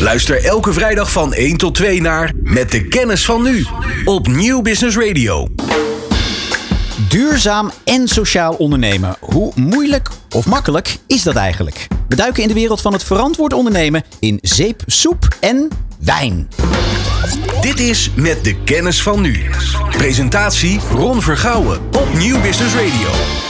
Luister elke vrijdag van 1 tot 2 naar Met de kennis van nu op Nieuw Business Radio. Duurzaam en sociaal ondernemen. Hoe moeilijk of makkelijk is dat eigenlijk? We duiken in de wereld van het verantwoord ondernemen in zeep, soep en wijn. Dit is Met de kennis van nu. Presentatie Ron Vergouwen op Nieuw Business Radio.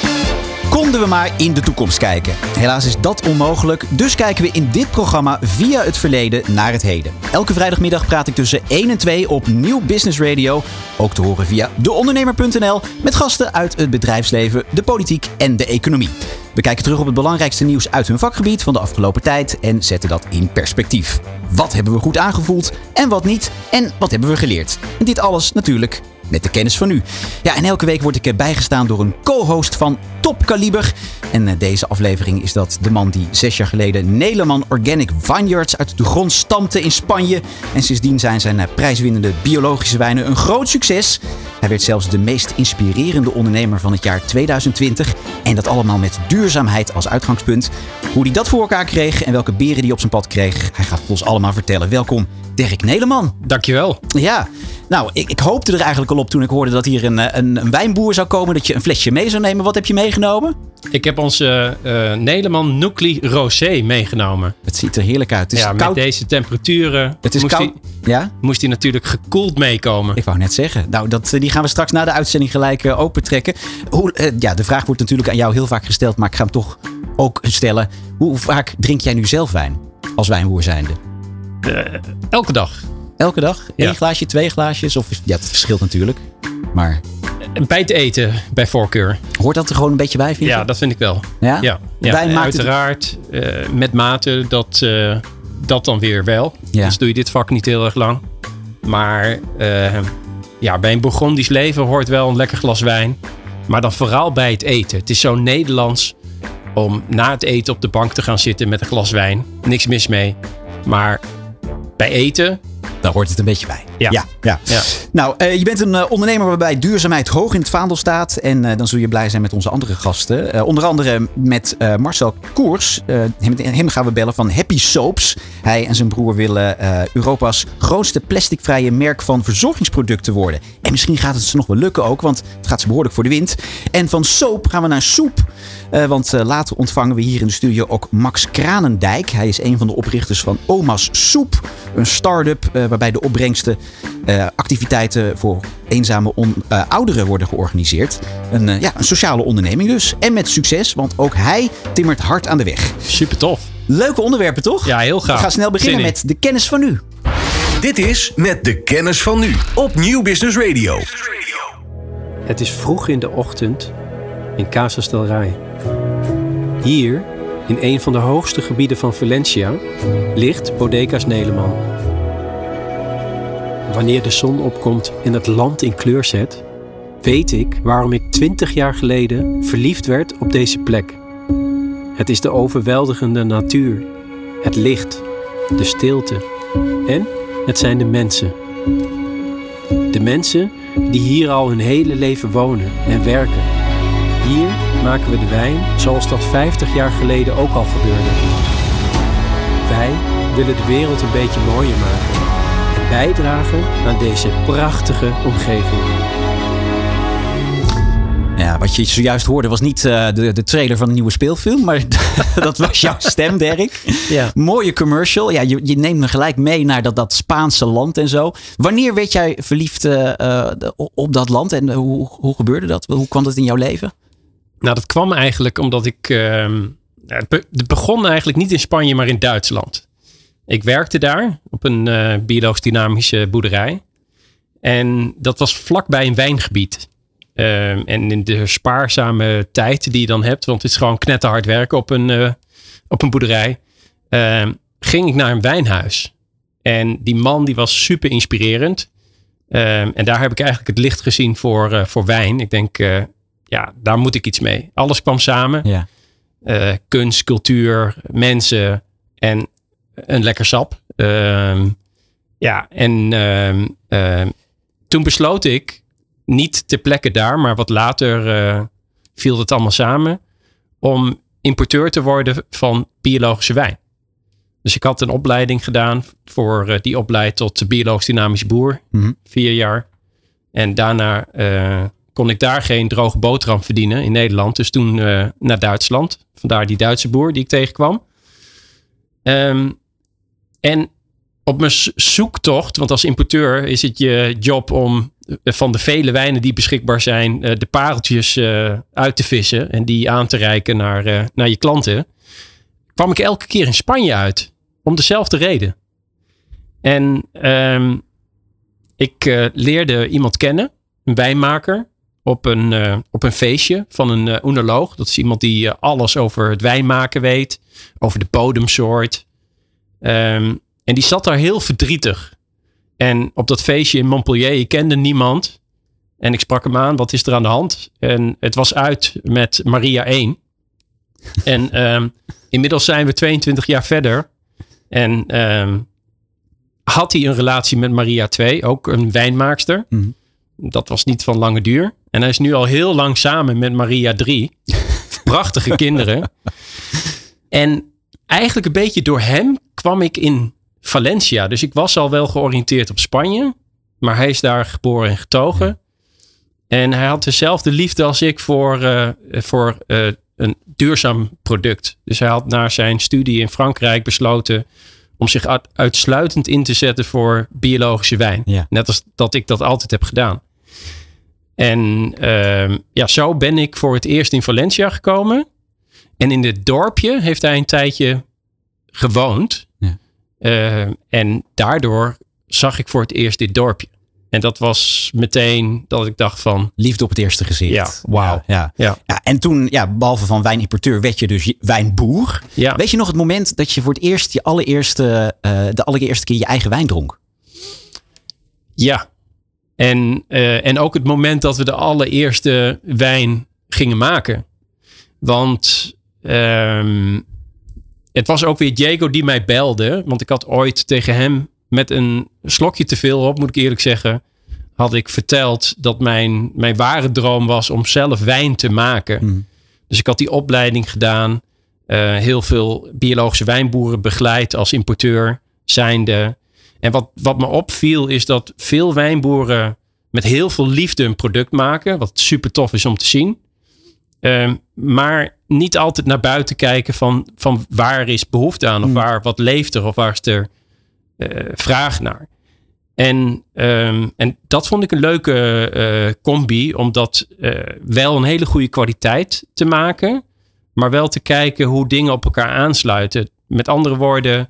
Konden we maar in de toekomst kijken. Helaas is dat onmogelijk, dus kijken we in dit programma via het verleden naar het heden. Elke vrijdagmiddag praat ik tussen 1 en 2 op Nieuw Business Radio. Ook te horen via deondernemer.nl met gasten uit het bedrijfsleven, de politiek en de economie. We kijken terug op het belangrijkste nieuws uit hun vakgebied van de afgelopen tijd en zetten dat in perspectief. Wat hebben we goed aangevoeld en wat niet? En wat hebben we geleerd? En dit alles natuurlijk met de kennis van u. Ja, en elke week word ik bijgestaan door een co-host van topkaliber. En eh, deze aflevering is dat de man die zes jaar geleden Nederman Organic Vineyards uit de grond stampte in Spanje. En sindsdien zijn zijn eh, prijswinnende biologische wijnen een groot succes. Hij werd zelfs de meest inspirerende ondernemer van het jaar 2020. En dat allemaal met duurzaamheid als uitgangspunt. Hoe hij dat voor elkaar kreeg en welke beren hij op zijn pad kreeg, hij gaat het ons allemaal vertellen. Welkom, Dirk Nederman. Dankjewel. Ja, nou, ik, ik, hoopte er eigenlijk al op toen ik hoorde dat hier een, een, een, wijnboer zou komen. Dat je een flesje mee zou nemen. Wat heb je meegenomen? Ik heb onze uh, Nederman Nucli Rosé meegenomen. Het ziet er heerlijk uit. Het is ja, koud. met deze temperaturen het is moest, koud. Die, ja? moest die natuurlijk gekoeld meekomen. Ik wou net zeggen. Nou, dat, die gaan we straks na de uitzending gelijk uh, opentrekken. Hoe, uh, ja, de vraag wordt natuurlijk aan jou heel vaak gesteld. Maar ik ga hem toch ook stellen. Hoe vaak drink jij nu zelf wijn? Als wijnboer zijnde? Elke dag. Elke dag? Eén glaasje, twee glaasjes? Of, ja, het verschilt natuurlijk. Maar... Bij het eten, bij voorkeur. Hoort dat er gewoon een beetje bij, vind je? Ja, dat vind ik wel. Ja? Ja, ja. Wijn maakt uiteraard. Het... Uh, met mate, dat, uh, dat dan weer wel. Ja. Dus doe je dit vak niet heel erg lang. Maar uh, ja, bij een Burgondisch leven hoort wel een lekker glas wijn. Maar dan vooral bij het eten. Het is zo Nederlands om na het eten op de bank te gaan zitten met een glas wijn. Niks mis mee. Maar bij eten, daar hoort het een beetje bij. Ja. ja, ja. ja. Nou, uh, je bent een uh, ondernemer waarbij duurzaamheid hoog in het vaandel staat. En uh, dan zul je blij zijn met onze andere gasten. onder andere met Marcel Koers. Hem, hem, gaan we bellen van Happy Soaps. Hij en zijn broer willen Europa's grootste plasticvrije merk van verzorgingsproducten worden. En misschien gaat het ze nog wel lukken ook, want het gaat ze behoorlijk voor de wind. En van soap gaan we naar soep. want later ontvangen we hier in de studio ook Max Kranendijk. Hij is een van de oprichters van Oma's Soep. Een start-up waarbij de opbrengsten uh, activiteiten voor eenzame on, uh, ouderen worden georganiseerd. Een, uh, ja, een sociale onderneming dus. En met succes, want ook hij timmert hard aan de weg. Super tof. Leuke onderwerpen toch? Ja, heel gaaf. We gaan snel beginnen met de kennis van nu. Dit is Met de kennis van nu op Nieuw Business Radio. Het is vroeg in de ochtend in Casas del Rey. Hier, in een van de hoogste gebieden van Valencia, ligt Bodegas Nederman. Wanneer de zon opkomt en het land in kleur zet, weet ik waarom ik 20 jaar geleden verliefd werd op deze plek. Het is de overweldigende natuur, het licht, de stilte en het zijn de mensen. De mensen die hier al hun hele leven wonen en werken. Hier maken we de wijn zoals dat 50 jaar geleden ook al gebeurde. Wij willen de wereld een beetje mooier maken bijdragen aan deze prachtige omgeving. Ja, wat je zojuist hoorde was niet uh, de, de trailer van een nieuwe speelfilm, maar dat was jouw stem, Dirk. Ja. Mooie commercial. Ja, je, je neemt me gelijk mee naar dat, dat Spaanse land en zo. Wanneer werd jij verliefd uh, uh, op dat land en hoe, hoe gebeurde dat? Hoe kwam dat in jouw leven? Nou, dat kwam eigenlijk omdat ik. Uh, het begon eigenlijk niet in Spanje, maar in Duitsland. Ik werkte daar op een uh, biologisch dynamische boerderij. En dat was vlakbij een wijngebied. Uh, en in de spaarzame tijd die je dan hebt, want het is gewoon knetterhard werken op een, uh, op een boerderij, ging ik naar een wijnhuis. En die man die was super inspirerend. en daar heb ik eigenlijk het licht gezien voor, voor wijn. Ik denk, ja, daar moet ik iets mee. Alles kwam samen. Ja. kunst, cultuur, mensen en een lekker sap. Uh, ja, en uh, uh, toen besloot ik, niet ter plekke daar, maar wat later eh, viel het allemaal samen, om importeur te worden van biologische wijn. Dus ik had een opleiding gedaan voor uh, die opleid tot biologisch dynamisch boer. Mhm. Vier jaar. En daarna eh, kon ik daar geen droge boterham verdienen in Nederland. Dus toen eh, naar Duitsland. Vandaar die Duitse boer die ik tegenkwam. Ehm, en op mijn zoektocht, want als importeur is het je job om eh, van de vele wijnen die beschikbaar zijn, eh, de pareltjes eh, uit te vissen en die aan te reiken naar, naar je klanten. Kwam ik elke keer in Spanje uit. Om dezelfde reden. En ehm, ik leerde iemand kennen, een wijnmaker, op een, op een feestje van een eh oenoloog. Dat is iemand die alles over het wijnmaken weet, over de bodemsoort. Ehm, en die zat daar heel verdrietig. En op dat feestje in Montpellier, ik kende niemand. En ik sprak hem aan, wat is er aan de hand? En het was uit met Maria 1. En ehm, inmiddels zijn we 22 jaar verder. En ehm, had hij een relatie met Maria 2, ook een wijnmaakster. Mhm. Dat was niet van lange duur. En hij is nu al heel lang samen met Maria 3. Prachtige kinderen. En eigenlijk een beetje door hem kwam ik in Valencia. Dus ik was al wel georiënteerd op Spanje. Maar hij is daar geboren en getogen. En hij had dezelfde liefde als ik voor, eh, voor eh, een duurzaam product. Dus hij had na zijn studie in Frankrijk besloten om zich uit- uitsluitend in te zetten voor biologische wijn. Ja. Net als dat ik dat altijd heb gedaan. En ehm, ja, zo ben ik voor het eerst in Valencia gekomen. En in dit dorpje heeft hij een tijdje gewoond. Ja. Ehm, en daardoor zag ik voor het eerst dit dorpje. En dat was meteen dat ik dacht van, Liefde op het eerste gezicht. Ja, wauw. Ja, ja. ja, en toen, ja, behalve van wijnimporteur, werd je dus wijnboer. ja. Weet je nog het moment dat je voor het eerst je allereerste, eh, de allereerste keer je eigen wijn dronk? Ja. En, eh, en ook het moment dat we de allereerste wijn gingen maken. Want ehm, het was ook weer Diego die mij belde. Want ik had ooit tegen hem met een slokje te veel op, moet ik eerlijk zeggen. Had ik verteld dat mijn, mijn ware droom was om zelf wijn te maken. Mhm. Dus ik had die opleiding gedaan. eh, heel veel biologische wijnboeren begeleid als importeur zijnde. En wat, wat me opviel is dat veel wijnboeren met heel veel liefde een product maken. Wat super tof is om te zien. Ehm, maar niet altijd naar buiten kijken van, van waar is behoefte aan. Of Mm. waar wat leeft er. Of waar is er eh, vraag naar. En, ehm, en dat vond ik een leuke eh, combi. Om dat eh, wel een hele goede kwaliteit te maken. Maar wel te kijken hoe dingen op elkaar aansluiten. Met andere woorden,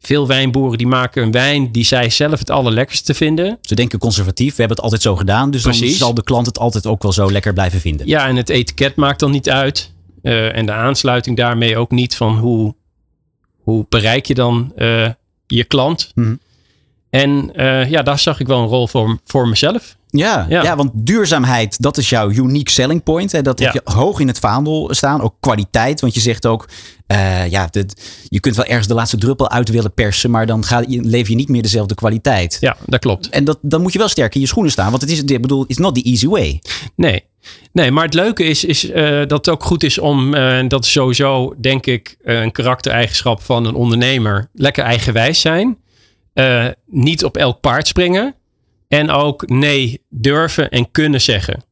veel wijnboeren die maken een wijn die zij zelf het allerlekkerste vinden. Ze denken conservatief, we hebben het altijd zo gedaan. Dus dan zal de klant het altijd ook wel zo lekker blijven vinden. Ja, en het etiket maakt dan niet uit. Eh, en de aansluiting daarmee ook niet van hoe, hoe bereik je dan eh, je klant. Mhm. En eh, ja, daar zag ik wel een rol voor, voor mezelf. Ja, ja. Ja. want duurzaamheid, dat is jouw unique selling point. Hè? Dat heb Ja. je hoog in het vaandel staan. Ook kwaliteit, want je zegt ook... ja, dit- je kunt wel ergens de laatste druppel uit willen persen... maar dan ga, je, lever je niet meer dezelfde kwaliteit. Ja, dat klopt. En dat, dan moet je wel sterk in je schoenen staan. Want het is, ik bedoel, it's not the easy way. Nee. Nee, maar het leuke is, is eh, dat het ook goed is om, en dat is sowieso denk ik eh, een karaktereigenschap van een ondernemer, lekker eigenwijs zijn. Niet op elk paard springen. En ook nee durven en kunnen zeggen.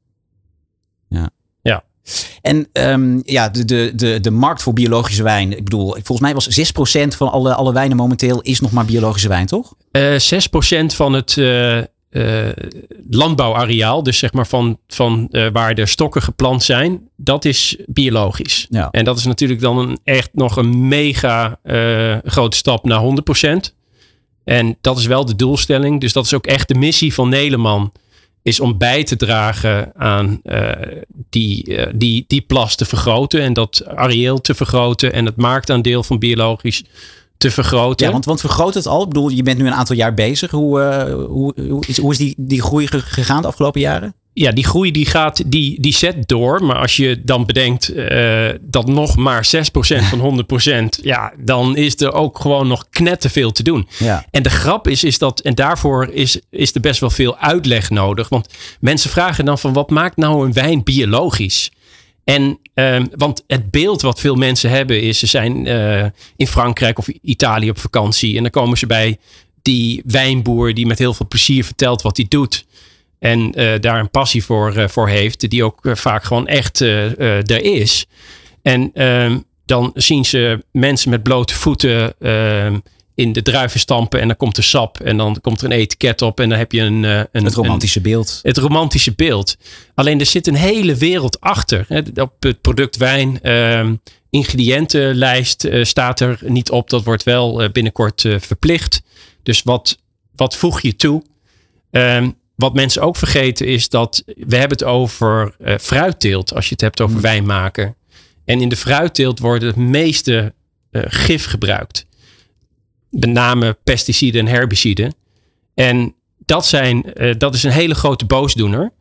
En ehm, ja, de, de, de, de markt voor biologische wijn... Ik bedoel, volgens mij was 6% van alle, alle wijnen momenteel... is nog maar biologische wijn, toch? Eh 6% van het eh, landbouwareaal, dus zeg maar van, van eh, waar de stokken geplant zijn, dat is biologisch. Ja. En dat is natuurlijk dan een, echt nog een mega eh, grote stap naar 100%. En dat is wel de doelstelling. Dus dat is ook echt de missie van Nederman. Is om bij te dragen aan die, die, die plas te vergroten. En dat areeel te vergroten. En het marktaandeel van biologisch te vergroten. Ja, want, want vergroot het al? Ik bedoel, je bent nu een aantal jaar bezig. Hoe, eh, hoe, hoe is, hoe is die, die groei ge- gegaan de afgelopen jaren? ja, die groei die gaat, die, die zet door. Maar als je dan bedenkt eh, dat nog maar 6% van 100%, ja, dan is er ook gewoon nog knetterveel te doen. Ja. En de grap is, is dat, en daarvoor is, is er best wel veel uitleg nodig. Want mensen vragen dan van wat maakt nou een wijn biologisch? En, ehm, want het beeld wat veel mensen hebben is, ze zijn eh, in Frankrijk of Italië op vakantie. En dan komen ze bij die wijnboer die met heel veel plezier vertelt wat hij doet. En eh, daar een passie voor, eh, voor heeft, die ook vaak gewoon echt er is. En ehm, dan zien ze mensen met blote voeten ehm, in de druiven stampen en dan komt er sap en dan komt er een etiket op en dan heb je een... een het romantische beeld. Het romantische beeld. Alleen er zit een hele wereld achter. Hè. Op het product wijn, uh, ingrediëntenlijst uh, staat er niet op. Dat wordt wel uh, binnenkort verplicht. Dus wat, wat voeg je toe? Um, wat mensen ook vergeten is dat we hebben het over fruitteelt als je het hebt over mm. wijn maken. En in de fruitteelt worden het meeste gif gebruikt met name pesticiden en herbiciden. En dat, zijn, uh, dat is een hele grote boosdoener.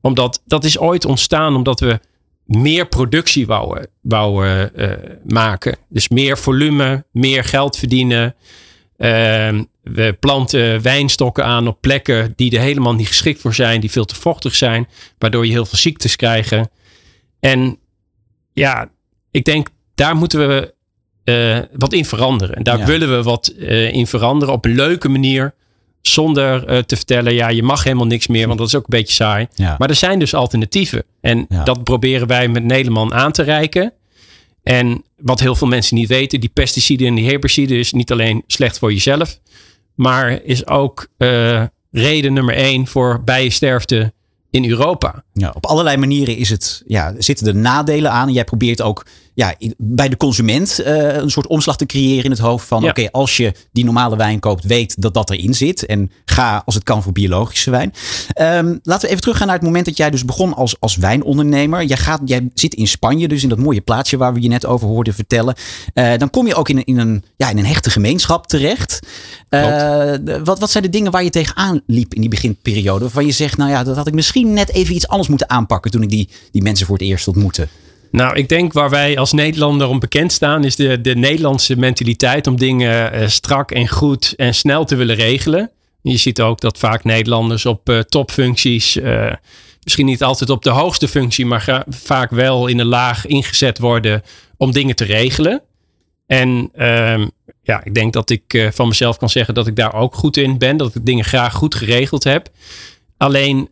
Omdat dat is ooit ontstaan omdat we meer productie wouden, uh, maken. Dus meer volume, meer geld verdienen. Uh, we planten wijnstokken aan op plekken die er helemaal niet geschikt voor zijn, die veel te vochtig zijn, waardoor je heel veel ziektes krijgt. En ja, ik denk daar moeten we uh, wat in veranderen. En daar willen we wat uh, in veranderen op een leuke manier. Zonder uh, te vertellen, ja, je mag helemaal niks meer, want dat is ook een beetje saai. Ja. Maar er zijn dus alternatieven. En ja. dat proberen wij met Nederland aan te reiken. En wat heel veel mensen niet weten, die pesticiden en die herbiciden is niet alleen slecht voor jezelf, maar is ook reden nummer één voor bijensterfte in Europa. Ja, op allerlei manieren is het, ja, zitten er nadelen aan. Jij probeert ook ja, bij de consument uh, een soort omslag te creëren in het hoofd van... oké, als je die normale wijn koopt, weet dat dat erin zit. En ga als het kan voor biologische wijn. Um, laten we even teruggaan naar het moment dat jij dus begon als, als wijnondernemer. Jij, gaat, jij zit in Spanje, dus in dat mooie plaatsje waar we je net over hoorden vertellen. Uh, dan kom je ook in, in, een, ja, in een hechte gemeenschap terecht. Uh, wat, wat zijn de dingen waar je tegenaan liep in die beginperiode? Waarvan je zegt, nou ja, dat had ik misschien net even iets anders moeten aanpakken toen ik die, die mensen voor het eerst ontmoette. Nou, ik denk waar wij als Nederlander om bekend staan, is de, de Nederlandse mentaliteit om dingen uh, strak en goed en snel te willen regelen. Je ziet ook dat vaak Nederlanders op uh, topfuncties, uh, misschien niet altijd op de hoogste functie, maar vaak wel in een laag ingezet worden om dingen te regelen. En ehm, ja, ik denk dat ik van mezelf kan zeggen dat ik daar ook goed in ben, dat ik dingen graag goed geregeld heb. Alleen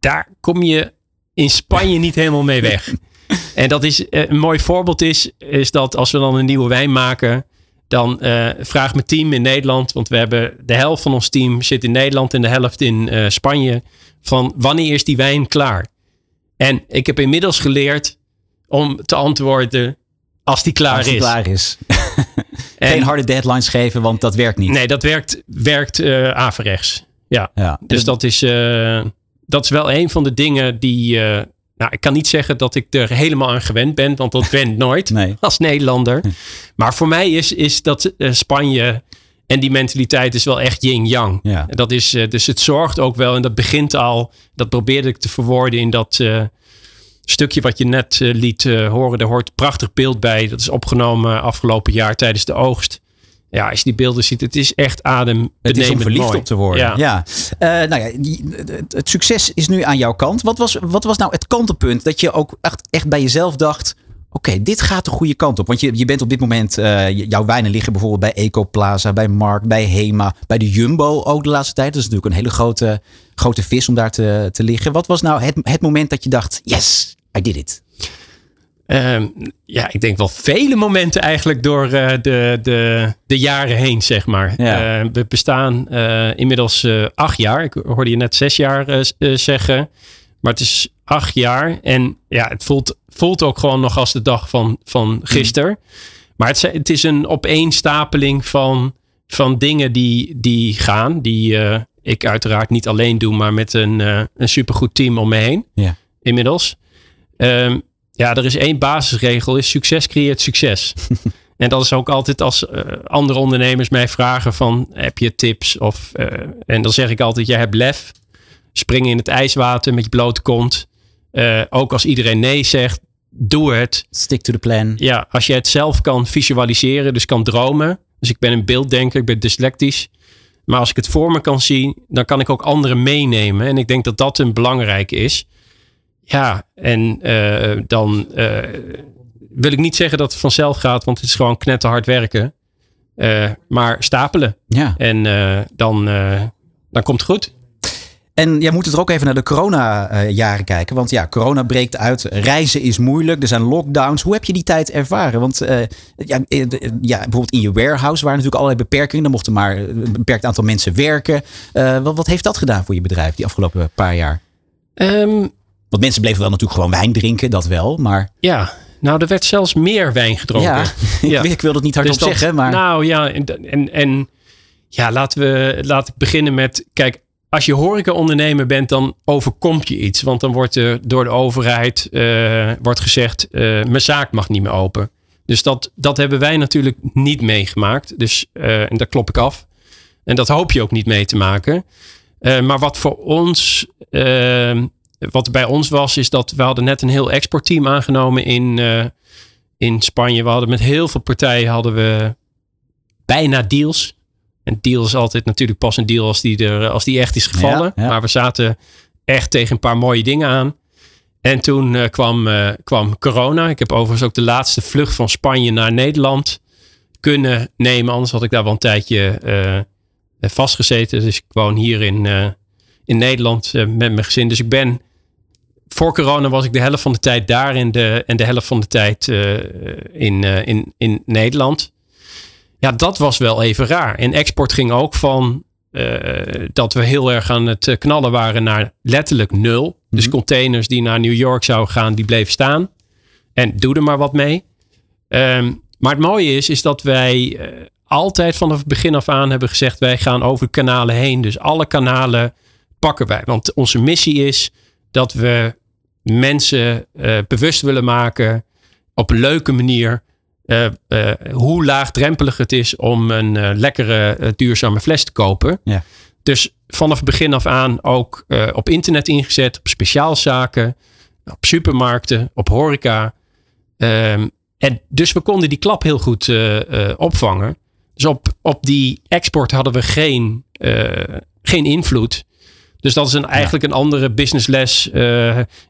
daar kom je in Spanje niet helemaal mee weg. En dat is eh, een mooi voorbeeld is, is dat als we dan een nieuwe wijn maken, dan uh, vraagt mijn team in Nederland, want we hebben de helft van ons team zit in Nederland en de helft in uh, Spanje, van wanneer is die wijn klaar? En ik heb inmiddels geleerd om te antwoorden als die klaar als die is. klaar is. Geen harde deadlines geven, want dat werkt niet. Nee, dat werkt, werkt uh, averechts. Ja. ja. Dus dat is, dat is wel een van de dingen die nou, ik kan niet zeggen dat ik er helemaal aan gewend ben, want dat went nooit nee. als Nederlander. Maar voor mij is, is dat uh, Spanje en die mentaliteit is wel echt yin-yang. Ja. Dat is, uh, dus het zorgt ook wel, en dat begint al, dat probeerde ik te verwoorden in dat uh, stukje wat je net liet horen. Daar hoort een prachtig beeld bij. Dat is opgenomen afgelopen jaar tijdens de oogst ja, als je die beelden ziet, het is echt adem. Het is om verliefd op te worden. Ja. ja. Uh, nou ja, die, het, succes is nu aan jouw kant. Wat was, wat was nou het kantelpunt dat je ook echt, echt bij jezelf dacht: oké, dit gaat de goede kant op? Want je, je bent op dit moment, uh, jouw wijnen liggen bijvoorbeeld bij Ecoplaza, bij Mark, bij Hema, bij de Jumbo ook de laatste tijd. Dat is natuurlijk een hele grote, grote vis om daar te, te liggen. Wat was nou het, het moment dat je dacht: yes, I did it? Uh, ja, ik denk wel vele momenten eigenlijk door uh, de, de, de jaren heen, zeg maar. Ja. Uh, we bestaan uh, inmiddels acht jaar. Ik hoorde je net zes jaar zeggen. Maar het is acht jaar. En ja, het voelt, voelt ook gewoon nog als de dag van, van gisteren. Mm. Maar het, het is een opeenstapeling van, van dingen die, die gaan. Die ik uiteraard niet alleen doe, maar met een, een supergoed team om me heen. Ja. Inmiddels. Um, ja, er is één basisregel, is succes creëert succes. en dat is ook altijd als uh, andere ondernemers mij vragen van, heb je tips? Of, uh, en dan zeg ik altijd, jij hebt lef. Springen in het ijswater met je blote kont. Uh, ook als iedereen nee zegt, doe het. Stick to the plan. Ja, als je het zelf kan visualiseren, dus kan dromen. Dus ik ben een beelddenker, ik ben dyslectisch. Maar als ik het voor me kan zien, dan kan ik ook anderen meenemen. En ik denk dat dat een belangrijke is ja, en dan wil ik niet zeggen dat het vanzelf gaat, want het is gewoon knetterhard werken. maar stapelen. Ja. En dan, dan komt het goed. En jij moet het er ook even naar de corona-jaren kijken. Want ja, corona breekt uit. Reizen is moeilijk. Er zijn lockdowns. Hoe heb je die tijd ervaren? Want uh, ja, ja, bijvoorbeeld in je warehouse waren natuurlijk allerlei beperkingen. Er mochten maar een beperkt aantal mensen werken. Uh, wat, wat, heeft dat gedaan voor je bedrijf die afgelopen paar jaar? Um, Want mensen bleven wel natuurlijk gewoon wijn drinken, dat wel. Maar... Ja, nou, er werd zelfs meer wijn gedronken. Ja, ja. ik, wil het niet hardop dus zeggen. Maar... Nou ja, en, en, en ja, laten we laat ik beginnen met. Kijk, als je horeca-ondernemer bent, dan overkomt je iets. Want dan wordt er door de overheid uh, wordt gezegd: uh, mijn zaak mag niet meer open. Dus dat, dat hebben wij natuurlijk niet meegemaakt. Dus, uh, en daar klop ik af. En dat hoop je ook niet mee te maken. maar wat voor ons, wat bij ons was, is dat we hadden net een heel exportteam aangenomen in, in Spanje. We hadden met heel veel partijen hadden we bijna deals. Een deal is altijd natuurlijk pas een deal als die, er, als die echt is gevallen. Maar we zaten echt tegen een paar mooie dingen aan. En toen uh, kwam, uh, kwam corona. Ik heb overigens ook de laatste vlucht van Spanje naar Nederland kunnen nemen. Anders had ik daar wel een tijdje uh, vastgezeten. Dus ik woon hier in, in Nederland met mijn gezin. Dus ik ben voor corona was ik de helft van de tijd daar en de, en de helft van de tijd in, in, in Nederland. Ja, dat was wel even raar. En export ging ook van uh, dat we heel erg aan het knallen waren naar letterlijk nul. Dus mhm. containers die naar New York zouden gaan, die bleven staan. En doe er maar wat mee. Um, maar het mooie is, is dat wij altijd vanaf het begin af aan hebben gezegd: wij gaan over kanalen heen. Dus alle kanalen pakken wij. Want onze missie is dat we mensen uh, bewust willen maken op een leuke manier uh, uh, hoe laagdrempelig het is om een lekkere, duurzame fles te kopen. Ja. Dus vanaf het begin af aan ook op internet ingezet, op speciaalzaken, op supermarkten, op horeca. Um, en dus we konden die klap heel goed opvangen. Dus op, op die export hadden we geen, geen invloed. Dus dat is een, eigenlijk een andere businessles.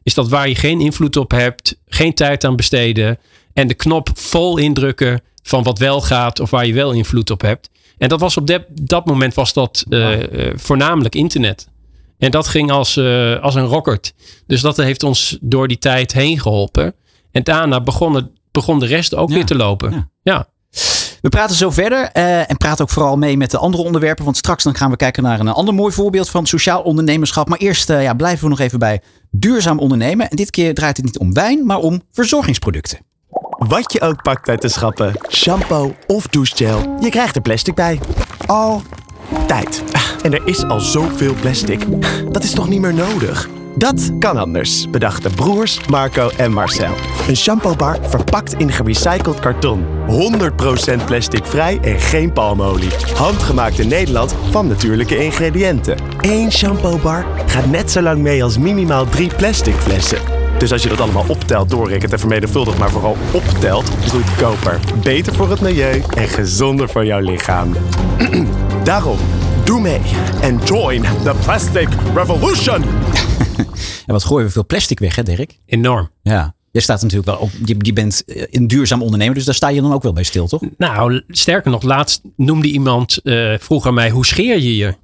is dat waar je geen invloed op hebt, geen tijd aan besteden en de knop vol indrukken van wat wel gaat of waar je wel invloed op hebt. En dat was op de, dat moment was dat uh, voornamelijk internet. En dat ging als, uh, als een rocket. Dus dat heeft ons door die tijd heen geholpen. En daarna begon, het, begon de rest ook weer te lopen. Ja. ja. We praten zo verder uh, en praten ook vooral mee met de andere onderwerpen. Want straks dan gaan we kijken naar een ander mooi voorbeeld van sociaal ondernemerschap. Maar eerst uh, ja, blijven we nog even bij duurzaam ondernemen. En dit keer draait het niet om wijn, maar om verzorgingsproducten. Wat je ook pakt uit de schappen, shampoo of douchegel, je krijgt er plastic bij. Al tijd. En er is al zoveel plastic. Dat is toch niet meer nodig? Dat kan anders, bedachten broers Marco en Marcel. Een shampoobar verpakt in gerecycled karton. 100% plasticvrij en geen palmolie. Handgemaakt in Nederland van natuurlijke ingrediënten. Eén shampoobar gaat net zo lang mee als minimaal drie plastic flessen. Dus als je dat allemaal optelt, doorrekent en vermenigvuldigt, maar vooral optelt, is het goedkoper. Beter voor het milieu en gezonder voor jouw lichaam. Daarom, doe mee en join the plastic revolution. En wat gooien we veel plastic weg, hè Dirk? Enorm. Ja. Je staat natuurlijk wel op, je, je bent een duurzaam ondernemer, dus daar sta je dan ook wel bij stil, toch? Nou, sterker nog, laatst noemde iemand, uh, vroeg aan mij, hoe scheer je je?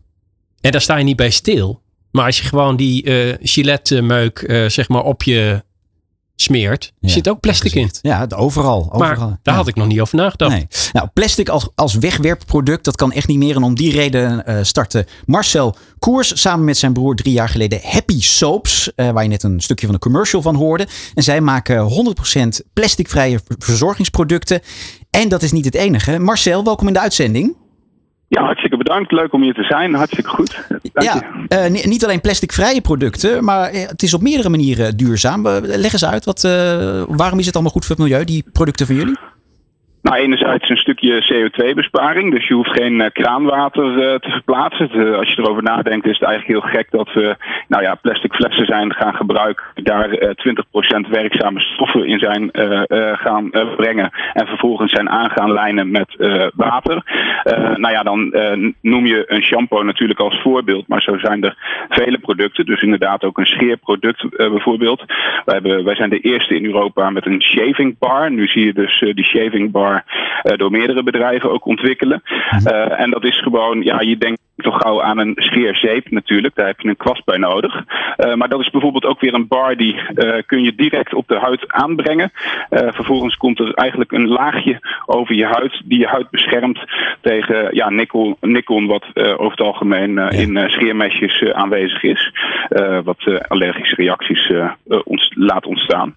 En daar sta je niet bij stil. Maar als je gewoon die uh, Gillette-meuk uh, zeg maar op je smeert, ja, zit ook plastic in. Ja, overal. overal. Maar daar had ik nog niet over nagedacht. Nee. Nou, plastic als, als wegwerpproduct, dat kan echt niet meer. En om die reden uh, startte Marcel Koers samen met zijn broer drie jaar geleden Happy Soaps. Uh, waar je net een stukje van de commercial van hoorde. En zij maken 100% plasticvrije verzorgingsproducten. En dat is niet het enige. Marcel, welkom in de uitzending. Ja, hartstikke bedankt. Leuk om hier te zijn. Hartstikke goed. Dank ja, uh, niet alleen plasticvrije producten, maar eh, het is op meerdere manieren duurzaam. Leg eens uit, wat, uh, waarom is het allemaal goed voor het milieu, die producten van jullie? Nou, enerzijds een stukje CO2-besparing. Dus je hoeft geen uh, kraanwater uh, te verplaatsen. De, als je erover nadenkt, is het eigenlijk heel gek dat we nou ja, plastic flessen zijn gaan gebruiken. Daar uh, 20% werkzame stoffen in zijn gaan brengen. En vervolgens zijn aangaan lijnen met water. nou ja, dan noem je een shampoo natuurlijk als voorbeeld. Maar zo zijn er vele producten. Dus inderdaad ook een scheerproduct bijvoorbeeld. Wij, hebben, wij zijn de eerste in Europa met een shaving bar. Nu zie je dus die shaving bar door meerdere bedrijven ook ontwikkelen. Mhm. Eh, en dat is gewoon, ja, je denkt toch gauw aan een scheerzeep natuurlijk. Daar heb je een kwast bij nodig. Uh, maar dat is bijvoorbeeld ook weer een bar die uh, kun je direct op de huid aanbrengen. Uh, vervolgens komt er eigenlijk een laagje over je huid die je huid beschermt tegen ja, nikkel, nikkel wat over het algemeen in scheermesjes aanwezig is. wat allergische reacties ons, laat ontstaan.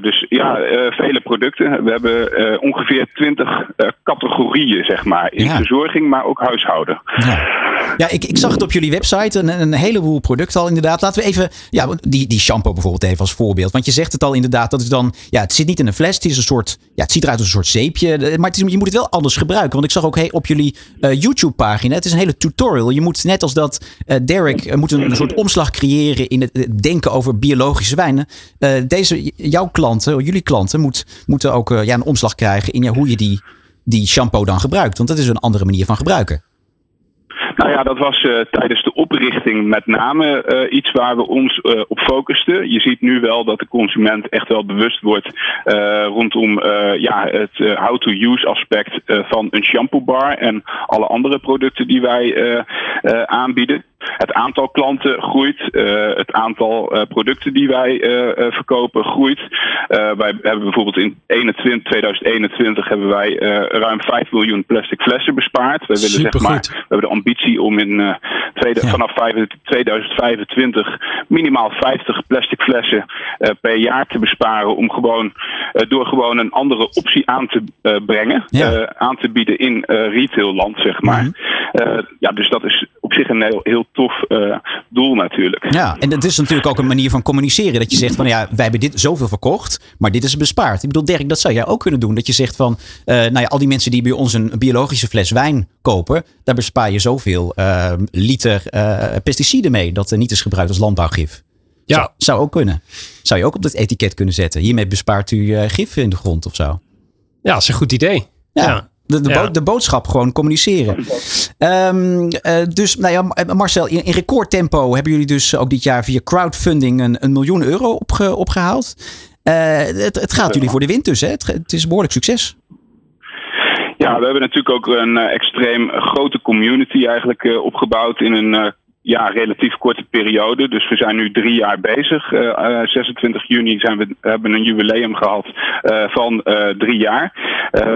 dus ja, vele producten. We hebben ongeveer twintig categorieën zeg maar in ja. verzorging, maar ook huishouden. Ja. Ja, ik, ik zag het op jullie website. Een, een heleboel producten al inderdaad. Laten we even, ja, die, die shampoo bijvoorbeeld even als voorbeeld. Want je zegt het al inderdaad, dat is dan, ja, het zit niet in een fles. Het is een soort, ja, het ziet eruit als een soort zeepje. Maar het is, je moet het wel anders gebruiken. Want ik zag ook hey, op jullie uh, YouTube pagina, het is een hele tutorial. Je moet net als dat uh, Derek moet een, een, soort omslag creëren in het denken over biologische wijnen. deze, jouw klanten, jullie klanten, moet, moeten ook ja, een omslag krijgen in ja, hoe je die, die shampoo dan gebruikt. Want dat is een andere manier van gebruiken. Nou ja, dat was uh, tijdens de oprichting met name uh, iets waar we ons uh, op focusten. Je ziet nu wel dat de consument echt wel bewust wordt rondom ja, het how-to-use aspect van een shampoo bar en alle andere producten die wij aanbieden. Het aantal klanten groeit, het aantal producten die wij verkopen groeit. wij hebben bijvoorbeeld in 21, 2021 hebben wij ruim 5 miljoen plastic flessen bespaard. We willen zeg maar, we hebben de ambitie om in tweede, ja. vanaf 2025 minimaal 50 plastic flessen per jaar te besparen. Om gewoon door gewoon een andere optie aan te brengen. Ja. aan te bieden in retailland, zeg maar. Mm -hmm. ja, dus dat is op zich een heel, heel tof doel natuurlijk. Ja, en het is natuurlijk ook een manier van communiceren. Dat je zegt van ja, wij hebben dit zoveel verkocht, maar dit is bespaard. Ik bedoel, Dirk, dat zou jij ook kunnen doen. Dat je zegt van, nou ja, al die mensen die bij ons een biologische fles wijn kopen, daar bespaar je zoveel uh, liter uh, pesticiden mee dat er niet is gebruikt als landbouwgif. Ja. Zou, zou, ook kunnen. Zou je ook op dat etiket kunnen zetten. Hiermee bespaart u uh, gif in de grond of zo. Ja, dat is een goed idee. Ja. ja. De, de, ja. bo de, boodschap gewoon communiceren. Um, uh, dus nou ja, Marcel, in, in recordtempo hebben jullie dus ook dit jaar via crowdfunding een, een miljoen euro opge opgehaald. Uh, het, het, gaat jullie voor de wind dus, hè? Het, het is een behoorlijk succes. Ja, we hebben natuurlijk ook een uh, extreem grote community eigenlijk uh, opgebouwd in een uh, ja, relatief korte periode. Dus we zijn nu drie jaar bezig. Uh, uh, 26 juni zijn we, hebben een jubileum gehad uh, van drie jaar.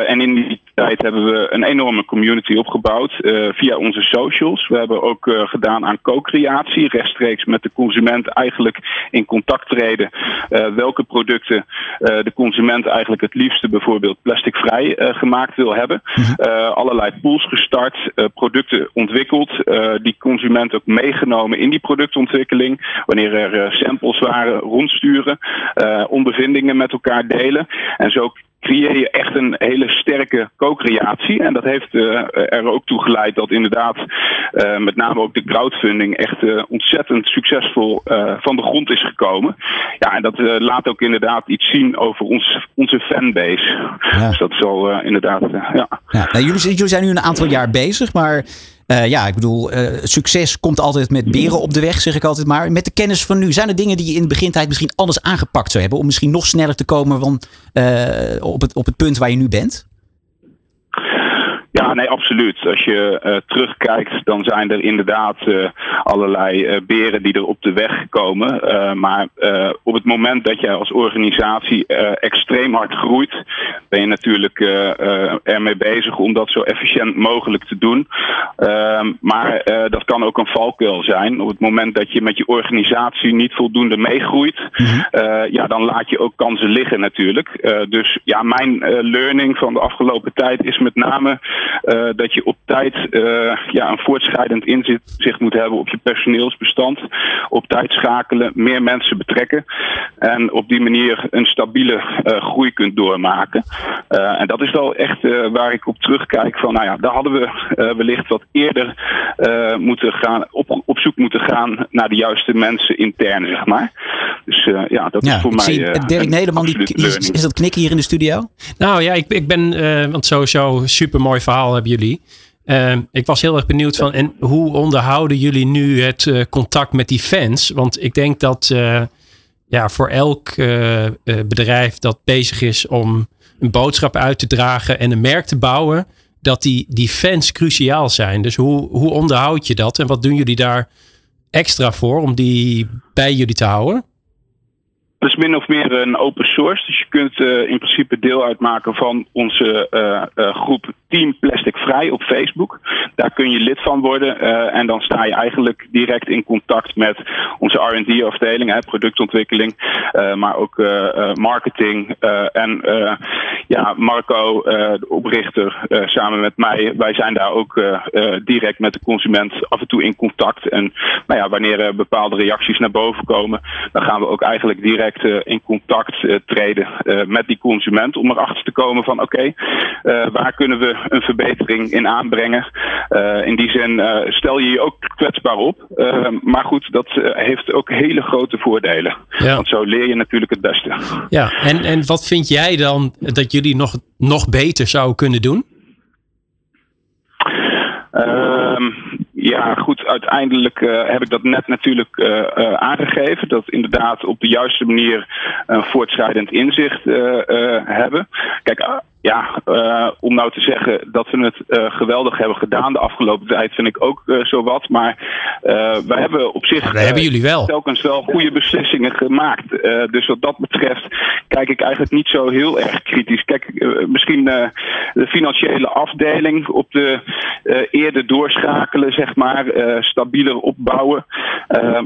en in die tijd hebben we een enorme community opgebouwd via onze socials. We hebben ook gedaan aan co-creatie, rechtstreeks met de consument eigenlijk in contact treden. welke producten de consument eigenlijk het liefste bijvoorbeeld plasticvrij gemaakt wil hebben. Mhm. allerlei pools gestart, producten ontwikkeld, die consument ook meegenomen in die productontwikkeling. Wanneer er samples waren, rondsturen, ondervindingen met elkaar delen. En zo creëer je echt een hele sterke co-creatie. En dat heeft uh, er ook toe geleid dat inderdaad uh, met name ook de crowdfunding echt uh, ontzettend succesvol van de grond is gekomen. Ja, en dat laat ook inderdaad iets zien over ons, onze fanbase. Ja. Dus dat is al inderdaad, ja. ja. Nou, jullie, jullie zijn nu een aantal jaar bezig, maar uh, ja, ik bedoel, uh, succes komt altijd met beren op de weg, zeg ik altijd maar. Met de kennis van nu, zijn er dingen die je in de begintijd misschien anders aangepakt zou hebben? Om misschien nog sneller te komen van, uh, op, het, op het punt waar je nu bent? Ja, nee, absoluut. Als je uh, terugkijkt, dan zijn er inderdaad uh, allerlei uh, beren die er op de weg komen. maar op het moment dat je als organisatie extreem hard groeit, ben je natuurlijk ermee bezig om dat zo efficiënt mogelijk te doen. Ehm, maar dat kan ook een valkuil zijn. Op het moment dat je met je organisatie niet voldoende meegroeit, mm -hmm. ja, dan laat je ook kansen liggen natuurlijk. dus ja, mijn learning van de afgelopen tijd is met name dat je op tijd ja, een voortschrijdend inzicht moet hebben op je personeelsbestand. Op tijd schakelen, meer mensen betrekken. En op die manier een stabiele groei kunt doormaken. en dat is wel echt waar ik op terugkijk van, nou ja, daar hadden we wellicht wat eerder moeten gaan, op, op zoek moeten gaan naar de juiste mensen intern, zeg maar. Dus ja, dat is voor mij. Zie, Dirk Nederman, die, is, is dat knikken hier in de studio? Nou ja, ik, ik ben, uh, want sowieso super mooi verhaal hebben jullie. Uh, ik was heel erg benieuwd van, en hoe onderhouden jullie nu het uh, contact met die fans? Want ik denk dat uh, ja, voor elk bedrijf dat bezig is om een boodschap uit te dragen en een merk te bouwen, dat die, die fans cruciaal zijn. Dus hoe, hoe onderhoud je dat en wat doen jullie daar extra voor om die bij jullie te houden? Het is min of meer een open source. Dus je kunt uh, in principe deel uitmaken van onze uh, uh, groep Team Plastic Vrij op Facebook. Daar kun je lid van worden. en dan sta je eigenlijk direct in contact met onze RD-afdeling, productontwikkeling. maar ook marketing. en ja, Marco, de oprichter, samen met mij, wij zijn daar ook direct met de consument af en toe in contact. En nou ja, wanneer er bepaalde reacties naar boven komen, dan gaan we ook eigenlijk direct eh, in contact eh, treden eh, met die consument om erachter te komen van oké, waar kunnen we een verbetering in aanbrengen. in die zin stel je je ook kwetsbaar op. maar goed, dat heeft ook hele grote voordelen. Want zo leer je natuurlijk het beste. Ja, en, en wat vind jij dan dat jullie nog, nog beter zouden kunnen doen? Ehm, ja, goed, uiteindelijk uh, heb ik dat net natuurlijk uh, uh, aangegeven. Dat inderdaad op de juiste manier een voortschrijdend inzicht hebben. Kijk, ja, uh, om nou te zeggen dat we het uh, geweldig hebben gedaan de afgelopen tijd, vind ik ook uh, zo wat. Maar we hebben op zich hebben jullie wel. telkens wel goede beslissingen gemaakt. dus wat dat betreft kijk ik eigenlijk niet zo heel erg kritisch. Kijk, misschien de financiële afdeling op de eerder doorschakelen, zeg maar, stabieler opbouwen.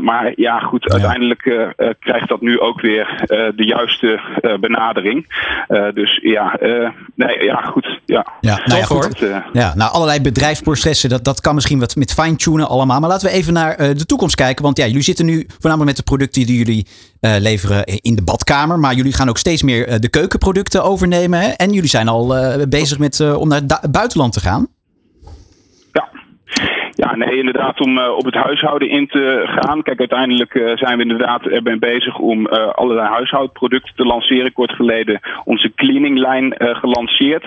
maar ja, goed, uiteindelijk krijgt dat nu ook weer de juiste benadering. dus ja nee, ja, goed. Ja, ja, nou ja, goed. Uh, ja, nou, allerlei bedrijfsprocessen, dat, dat kan misschien wat met fine-tunen allemaal. Maar laten we even naar uh, de toekomst kijken. Want ja, jullie zitten nu voornamelijk met de producten die jullie uh, leveren in de badkamer. Maar jullie gaan ook steeds meer de keukenproducten overnemen. Hè? En jullie zijn al bezig met, om naar het buitenland te gaan. Ja, nee, inderdaad, om uh, op het huishouden in te gaan. Kijk, uiteindelijk uh, zijn we inderdaad erbij bezig om uh, allerlei huishoudproducten te lanceren. Kort geleden onze cleaninglijn gelanceerd.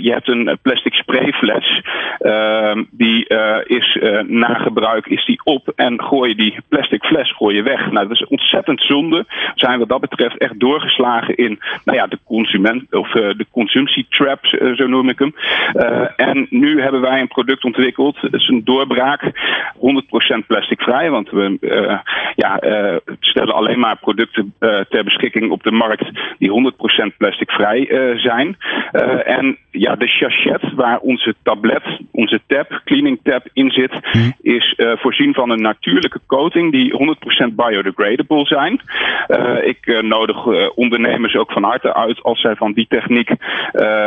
je hebt een plastic sprayfles. Ehm, die is na gebruik is die op en gooi je die plastic fles gooi je weg. Nou, dat is ontzettend zonde. We zijn wat dat betreft echt doorgeslagen in nou ja, de consument of de consumptietraps, zo noem ik hem. en nu hebben wij een product ontwikkeld een doorbraak. 100% plasticvrij, want we uh, ja, uh, stellen alleen maar producten uh, ter beschikking op de markt die 100% plasticvrij zijn. en ja, de chachet waar onze tablet, onze tab, cleaning tab in zit, hmm. is voorzien van een natuurlijke coating die 100% biodegradable zijn. ik nodig ondernemers ook van harte uit als zij van die techniek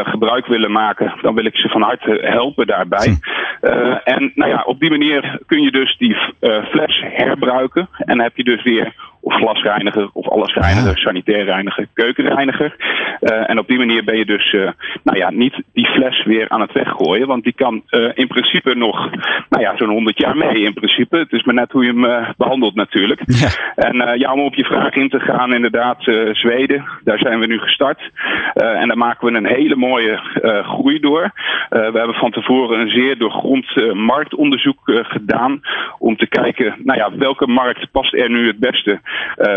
gebruik willen maken, dan wil ik ze van harte helpen daarbij. Hmm. en nou ja, op die manier kun je dus die uh, fles herbruiken. En heb je dus weer of glasreiniger of allesreiniger, ja. sanitair reiniger, keukenreiniger. Uh, en op die manier ben je dus uh, nou ja, niet die fles weer aan het weggooien. Want die kan uh, in principe nog nou ja, zo'n 100 jaar mee in principe. Het is maar net hoe je hem behandelt natuurlijk. Ja. En ja, om op je vraag in te gaan, inderdaad Zweden, daar zijn we nu gestart. en daar maken we een hele mooie groei door. we hebben van tevoren een zeer doorgrond marktonderzoek gedaan. Om te kijken, nou ja, welke markt past er nu het beste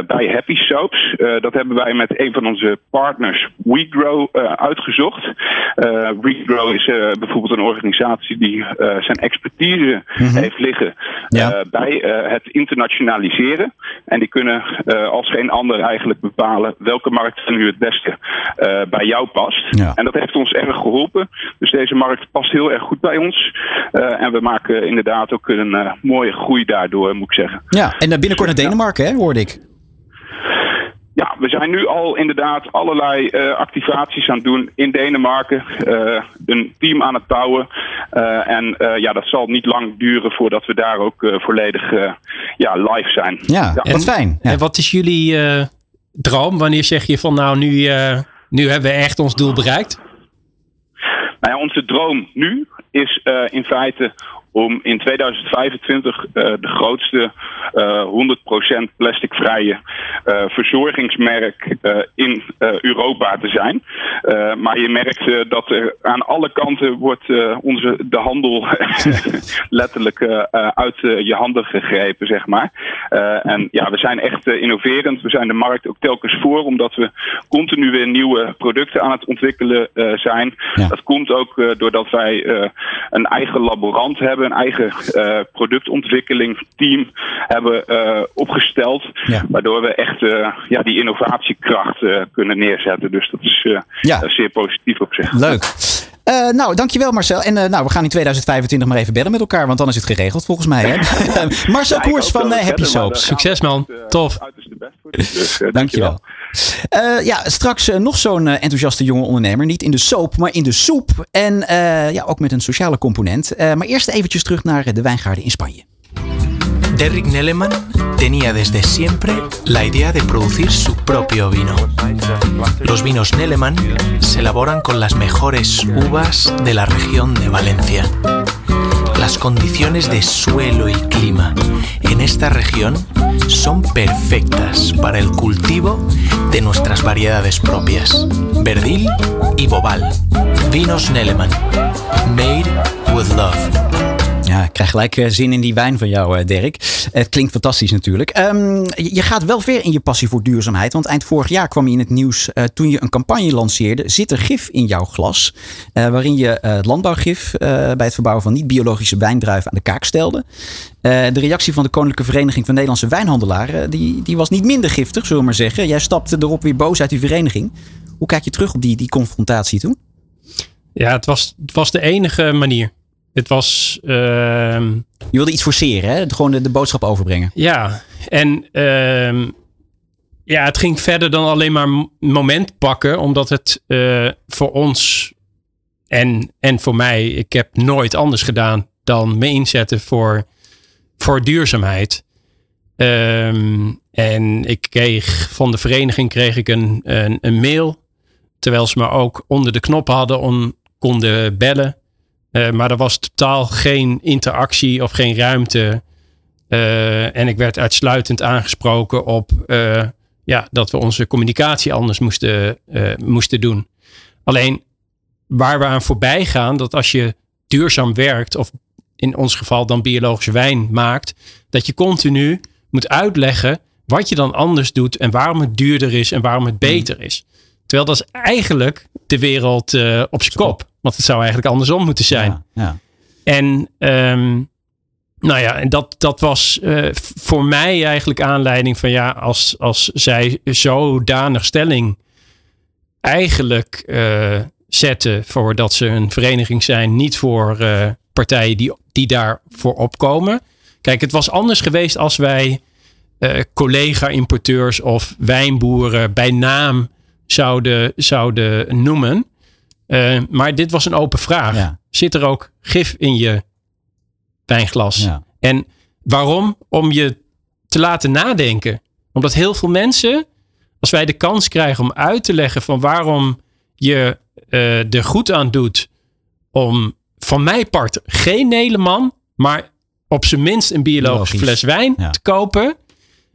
bij Happy Soaps. Uh, dat hebben wij met een van onze partners, WeGrow, uh, uitgezocht. WeGrow is bijvoorbeeld een organisatie die zijn expertise mm-hmm. heeft liggen ja. bij het internationaliseren. En die kunnen als geen ander eigenlijk bepalen welke markt nu het beste bij jou past. Ja. En dat heeft ons erg geholpen. Dus deze markt past heel erg goed bij ons. en we maken inderdaad ook een mooie groei daardoor, moet ik zeggen. Ja, en binnenkort naar Denemarken, hè, hoorde ik. Ja, we zijn nu al inderdaad allerlei uh, activaties aan het doen in Denemarken. Uh, een team aan het bouwen. Uh, en ja, dat zal niet lang duren voordat we daar ook volledig ja, live zijn. Ja, ja. wat fijn. Ja. En wat is jullie droom? Wanneer zeg je van nou, nu, nu hebben we echt ons doel bereikt? Nou ja, onze droom nu is in feite om in 2025 uh, de grootste uh, 100% plasticvrije uh, verzorgingsmerk in Europa te zijn. maar je merkt dat er aan alle kanten wordt onze, de handel letterlijk uit je handen gegrepen, zeg maar. en ja, we zijn echt innoverend. We zijn de markt ook telkens voor, omdat we continu weer nieuwe producten aan het ontwikkelen zijn. Ja. Dat komt ook doordat wij een eigen laborant hebben een eigen uh, productontwikkelingsteam hebben uh, opgesteld. Ja. Waardoor we echt uh, ja, die innovatiekracht kunnen neerzetten. Dus dat is ja. zeer positief op zich. Leuk. Uh, nou, dankjewel Marcel. En uh, nou, we gaan in 2025 maar even bellen met elkaar, want dan is het geregeld volgens mij. Hè? Marcel ja, Koers van uh, Happy Soaps. Succes man, tof. Dus, dankjewel. Uh, ja, straks uh, nog zo'n uh, enthousiaste jonge ondernemer. Niet in de soap, maar in de soep. En ja, ook met een sociale component. maar eerst eventjes terug naar de wijngaarden in Spanje. Derrick Nelleman tenía desde siempre la idea de producir su propio vino. Los vinos Nelleman se elaboran con las mejores uvas de la región de Valencia. Las condiciones de suelo y clima en esta región son perfectas para el cultivo de nuestras variedades propias, Verdil y Bobal. Vinos Nelleman, made with love. Ja, ik krijg gelijk eh, zin in die wijn van jou, eh, Dirk. Het klinkt fantastisch natuurlijk. Um, je gaat wel ver in je passie voor duurzaamheid. Want eind vorig jaar kwam je in het nieuws uh, toen je een campagne lanceerde. Zit er gif in jouw glas? Uh, waarin je uh, landbouwgif bij het verbouwen van niet-biologische wijndruiven aan de kaak stelde. de reactie van de Koninklijke Vereniging van Nederlandse Wijnhandelaren die, die was niet minder giftig, zullen we maar zeggen. Jij stapte erop weer boos uit die vereniging. Hoe kijk je terug op die, die confrontatie toen? Ja, het was, het was de enige manier. Het was. Uh, je wilde iets forceren, hè? Gewoon de, de boodschap overbrengen. Ja, en uh, ja, het ging verder dan alleen maar moment pakken, omdat het uh, voor ons en, en voor mij, ik heb nooit anders gedaan dan me inzetten voor, voor duurzaamheid. Um, en ik kreeg van de vereniging kreeg ik een, een, een mail, terwijl ze me ook onder de knop hadden om konden bellen. Uh, maar er was totaal geen interactie of geen ruimte. Uh, en ik werd uitsluitend aangesproken op uh, ja, dat we onze communicatie anders moesten, moesten doen. Alleen waar we aan voorbij gaan, dat als je duurzaam werkt, of in ons geval dan biologische wijn maakt, dat je continu moet uitleggen wat je dan anders doet en waarom het duurder is en waarom het beter is. Terwijl dat is eigenlijk de wereld op zijn kop. Want het zou eigenlijk andersom moeten zijn. Ja, ja. En um, nou ja, en dat, dat was uh, voor mij eigenlijk aanleiding van ja, als, als zij zodanig stelling eigenlijk uh, zetten voor dat ze een vereniging zijn, niet voor partijen die, die daarvoor opkomen. Kijk, het was anders geweest als wij collega-importeurs of wijnboeren bij naam zouden, zouden noemen. Uh, maar dit was een open vraag. Zit er ook gif in je wijnglas? Ja. En waarom? Om je te laten nadenken. Omdat heel veel mensen, als wij de kans krijgen om uit te leggen van waarom je uh, er goed aan doet om van mijn part geen Nederman, maar op zijn minst een biologische fles wijn te kopen,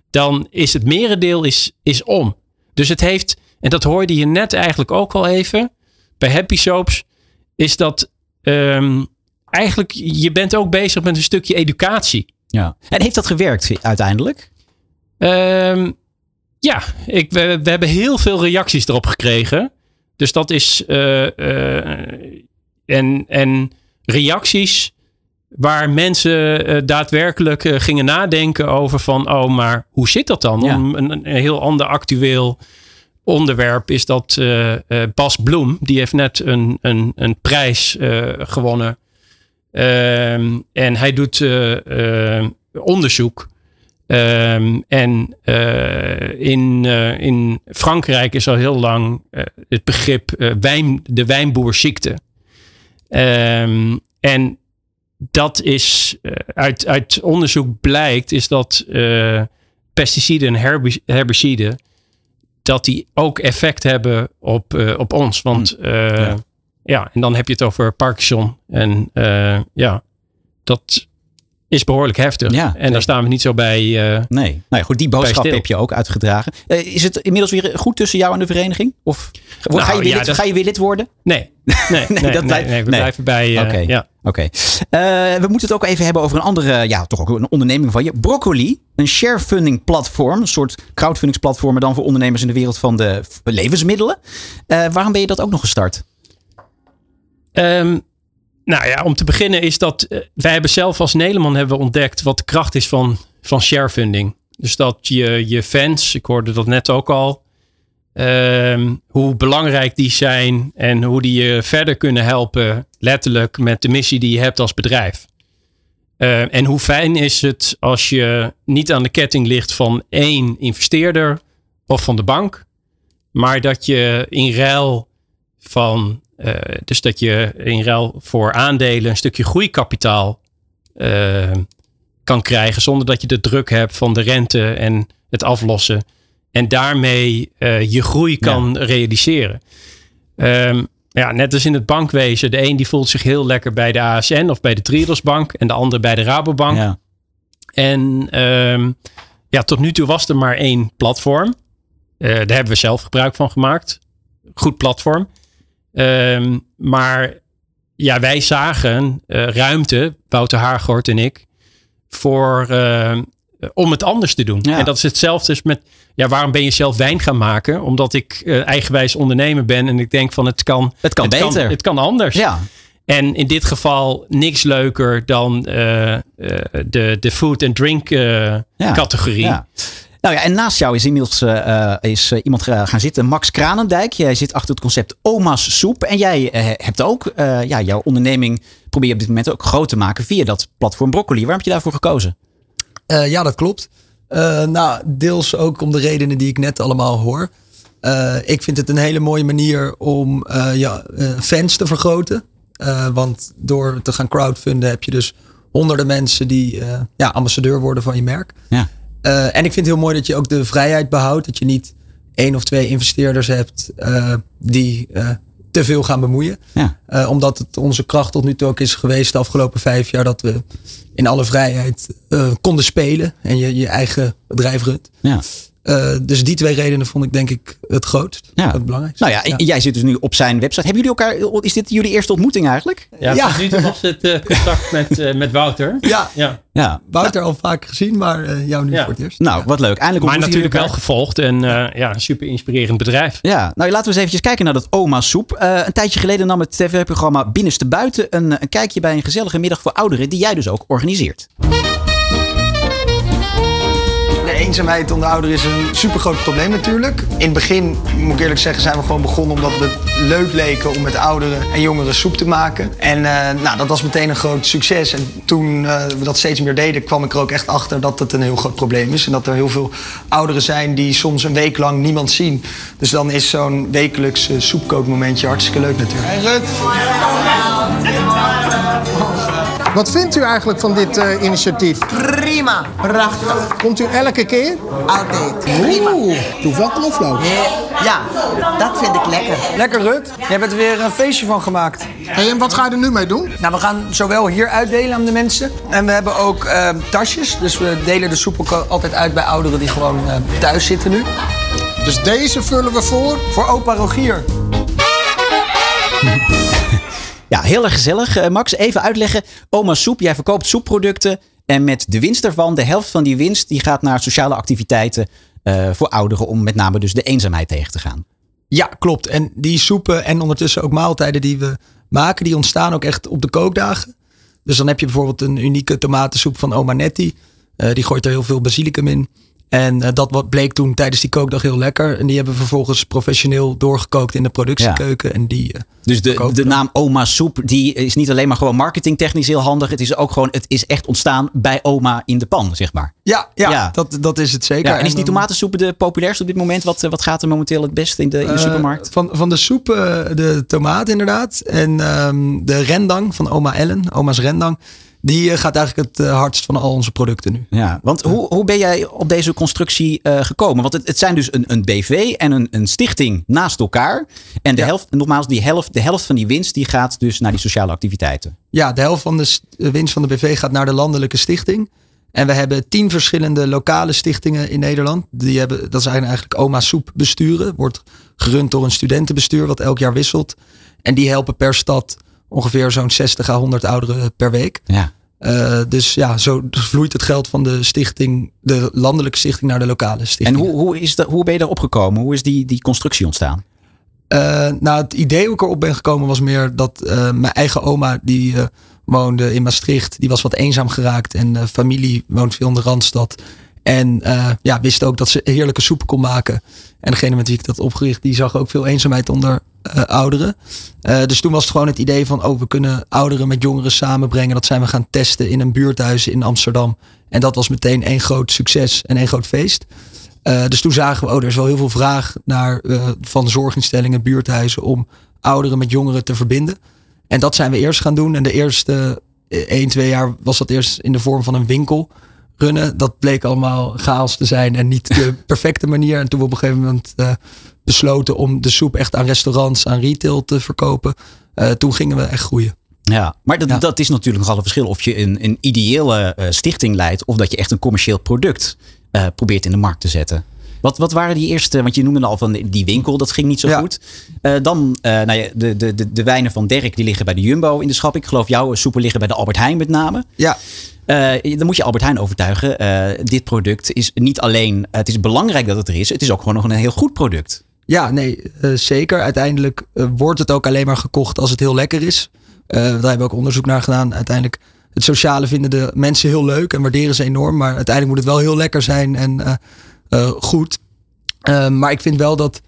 dan is het merendeel is, is om. Dus het heeft, en dat hoorde je net eigenlijk ook al even, bij Happy Soaps is dat um, eigenlijk, je bent ook bezig met een stukje educatie. Ja. En heeft dat gewerkt uiteindelijk? Um, ja, ik, we, we, hebben heel veel reacties erop gekregen. Dus dat is. Uh, uh, en, en reacties waar mensen uh, daadwerkelijk gingen nadenken over van, oh, maar hoe zit dat dan? Ja. Om een, een, heel ander actueel onderwerp is dat uh, uh, Bas Bloem, die heeft net een, een, een prijs uh, gewonnen. Ehm, en hij doet onderzoek. Ehm, en in, in Frankrijk is al heel lang het begrip wijn, de wijnboerziekte. Um, en dat is uit, uit onderzoek blijkt, is dat pesticiden en herbiciden, dat die ook effect hebben op, op ons. Want ja. ja. en dan heb je het over Parkinson. En ja, dat is behoorlijk heftig. Ja, en daar staan we niet zo bij. Uh, nee, nou ja, goed, die boodschap heb je ook uitgedragen. Uh, is het inmiddels weer goed tussen jou en de vereniging? Of nou, ga, je weer ja, lid, dat... ga je weer lid worden? Nee, nee, nee, dat blijft, nee, we blijven bij. Uh, Oké, ja. okay. we moeten het ook even hebben over een andere, ja, toch ook een onderneming van je. Broccoli, een sharefunding platform, een soort crowdfundingsplatform, maar dan voor ondernemers in de wereld van de levensmiddelen. waarom ben je dat ook nog gestart? Um, nou ja, om te beginnen is dat uh, wij hebben zelf als Nederland hebben ontdekt wat de kracht is van, van sharefunding. Dus dat je, je fans, ik hoorde dat net ook al, uh, hoe belangrijk die zijn en hoe die je verder kunnen helpen, letterlijk met de missie die je hebt als bedrijf. Uh, en hoe fijn is het als je niet aan de ketting ligt van één investeerder of van de bank, maar dat je in ruil van uh, dus dat je in ruil voor aandelen een stukje groeikapitaal uh, kan krijgen zonder dat je de druk hebt van de rente en het aflossen. En daarmee uh, je groei kan ja. realiseren. Um, ja, net als in het bankwezen. De een die voelt zich heel lekker bij de ASN of bij de Triodosbank en de ander bij de Rabobank. Ja. En um, ja, tot nu toe was er maar één platform. daar hebben we zelf gebruik van gemaakt. Goed platform. Um, maar ja, wij zagen uh, ruimte, Wouter Haargort en ik, voor, uh, om het anders te doen. Ja. En dat is hetzelfde als met, ja, waarom ben je zelf wijn gaan maken? Omdat ik uh, eigenwijs ondernemer ben en ik denk van het kan, het kan het beter. Kan, het kan anders. Ja. En in dit geval niks leuker dan de, de food and drink ja. categorie. Ja. Nou ja, en naast jou is inmiddels uh, is, uh, iemand gaan zitten, Max Kranendijk. Jij zit achter het concept Oma's Soep. En jij hebt ook ja, jouw onderneming probeer je op dit moment ook groot te maken via dat platform Broccoli. Waarom heb je daarvoor gekozen? ja, dat klopt. nou, deels ook om de redenen die ik net allemaal hoor. ik vind het een hele mooie manier om ja, fans te vergroten. want door te gaan crowdfunden heb je dus honderden mensen die ja, ambassadeur worden van je merk. Ja. Uh, en ik vind het heel mooi dat je ook de vrijheid behoudt. Dat je niet één of twee investeerders hebt uh, die uh, te veel gaan bemoeien. Ja. omdat het onze kracht tot nu toe ook is geweest de afgelopen vijf jaar dat we in alle vrijheid konden spelen en je je eigen bedrijf runt. Ja. Uh, dus die twee redenen vond ik denk ik het grootst. Ja. Het belangrijkste. Nou ja, ja, jij zit dus nu op zijn website. Hebben jullie elkaar, is dit jullie eerste ontmoeting eigenlijk? Ja, ja. tot nu toe was het uh, contact met, uh, met Wouter. Ja, ja. ja. Wouter al vaak gezien, maar jou nu voor het eerst. Nou, wat leuk. Eindelijk maar natuurlijk wel gevolgd en ja, een super inspirerend bedrijf. Ja, nou laten we eens eventjes kijken naar dat Oma Soep. een tijdje geleden nam het tv-programma Binnenste Buiten een, een kijkje bij een gezellige middag voor ouderen die jij dus ook organiseert eenzaamheid onder ouderen is een supergroot probleem natuurlijk. In het begin, moet ik eerlijk zeggen, zijn we gewoon begonnen omdat we het leuk leken om met ouderen en jongeren soep te maken. En uh, nou, dat was meteen een groot succes. En toen uh, we dat steeds meer deden, kwam ik er ook echt achter dat het een heel groot probleem is. En dat er heel veel ouderen zijn die soms een week lang niemand zien. Dus dan is zo'n wekelijks uh, soepkookmomentje hartstikke leuk natuurlijk. Hey Rut. Wat vindt u eigenlijk van dit uh, initiatief? Prima, prachtig. Komt u elke keer? Altijd. Prima. Oeh, toevallig knoflook. Ja, dat vind ik lekker. Lekker Rut, je hebt er weer een feestje van gemaakt. Hey, en wat ga je er nu mee doen? Nou, we gaan zowel hier uitdelen aan de mensen. En we hebben ook uh, tasjes. Dus we delen de soep ook altijd uit bij ouderen die gewoon uh, thuis zitten nu. Dus deze vullen we voor? Voor opa Rogier. Ja, heel erg gezellig. Uh, Max, even uitleggen. Oma Soep, jij verkoopt soepproducten. En met de winst daarvan, de helft van die winst, die gaat naar sociale activiteiten uh, voor ouderen. Om met name dus de eenzaamheid tegen te gaan. Ja, klopt. En die soepen en ondertussen ook maaltijden die we maken, die ontstaan ook echt op de kookdagen. Dus dan heb je bijvoorbeeld een unieke tomatensoep van oma Nettie. Uh, die gooit er heel veel basilicum in. En eh, dat wat bleek toen tijdens die kookdag heel lekker. En die hebben we vervolgens professioneel doorgekookt in de productiekeuken. En die, eh, Dus de, de naam Oma Soep, die is niet alleen maar gewoon marketingtechnisch heel handig. Het is ook gewoon, het is echt ontstaan bij oma in de pan, zeg maar. Ja, ja, Ja. Dat, dat is het zeker. Ja, en is die tomatensoep de populairste op dit moment? Wat, eh, wat gaat er momenteel het beste in de, in de supermarkt? van, van de soep, de tomaat inderdaad. En ehm, de rendang van oma Ellen, oma's rendang. Die eh, gaat eigenlijk het eh, hardst van al onze producten nu. Ja, want hoe, hoe ben jij op deze constructie eh, gekomen? Want het, het zijn dus een, een BV en een, een stichting naast elkaar. En de helft, nogmaals, die helft, de helft van die winst die gaat dus naar die sociale activiteiten. Ja, de helft van de st- de winst van de BV gaat naar de landelijke stichting. En we hebben tien verschillende lokale stichtingen in Nederland. Die hebben, dat zijn eigenlijk oma soep besturen. Wordt gerund door een studentenbestuur wat elk jaar wisselt. En die helpen per stad ongeveer zo'n 60 à 100 ouderen per week. Ja. Eh, dus ja, zo vloeit het geld van de stichting, de landelijke stichting naar de lokale En stichting. hoe, hoe, is dat, hoe ben je daarop gekomen? Hoe is die, die constructie ontstaan? Eh, nou, het idee hoe ik erop ben gekomen was meer dat eh, mijn eigen oma, die woonde in Maastricht, die was wat eenzaam geraakt. En familie woont veel in de Randstad. En eh, ja, wist ook dat ze heerlijke soep kon maken. En degene met wie ik dat opgericht, die zag ook veel eenzaamheid onder eh, ouderen. Eh, dus toen was het gewoon het idee van, oh, we kunnen ouderen met jongeren samenbrengen. Dat zijn we gaan testen in een buurthuis in Amsterdam. En dat was meteen één groot succes en één groot feest. Dus toen zagen we, oh, er is wel heel veel vraag naar, van zorginstellingen, buurthuizen om ouderen met jongeren te verbinden. En dat zijn we eerst gaan doen. En de eerste eh, 1, 2 jaar was dat eerst in de vorm van een winkel runnen. Dat bleek allemaal chaos te zijn en niet de perfecte manier. En toen we op een gegeven moment eh, besloten om de soep echt aan restaurants, aan retail te verkopen. eh, toen gingen we echt groeien. Ja, maar dat, dat is natuurlijk nogal een verschil of je een, een ideële eh, stichting leidt of dat je echt een commercieel product probeert in de markt te zetten. Wat, wat waren die eerste, want je noemde al van die winkel, dat ging niet zo goed. Dan, nou ja, de, de, de, de wijnen van Dirk, die liggen bij de Jumbo in de schap. Ik geloof jouw soepen liggen bij de Albert Heijn met name. Ja. Eh, dan moet je Albert Heijn overtuigen. eh, dit product is niet alleen, het is belangrijk dat het er is, het is ook gewoon nog een heel goed product. Ja, nee, eh, zeker. Uiteindelijk wordt het ook alleen maar gekocht als het heel lekker is. Daar hebben we ook onderzoek naar gedaan. Uiteindelijk, het sociale vinden de mensen heel leuk en waarderen ze enorm. Maar uiteindelijk moet het wel heel lekker zijn en goed. Maar ik vind wel dat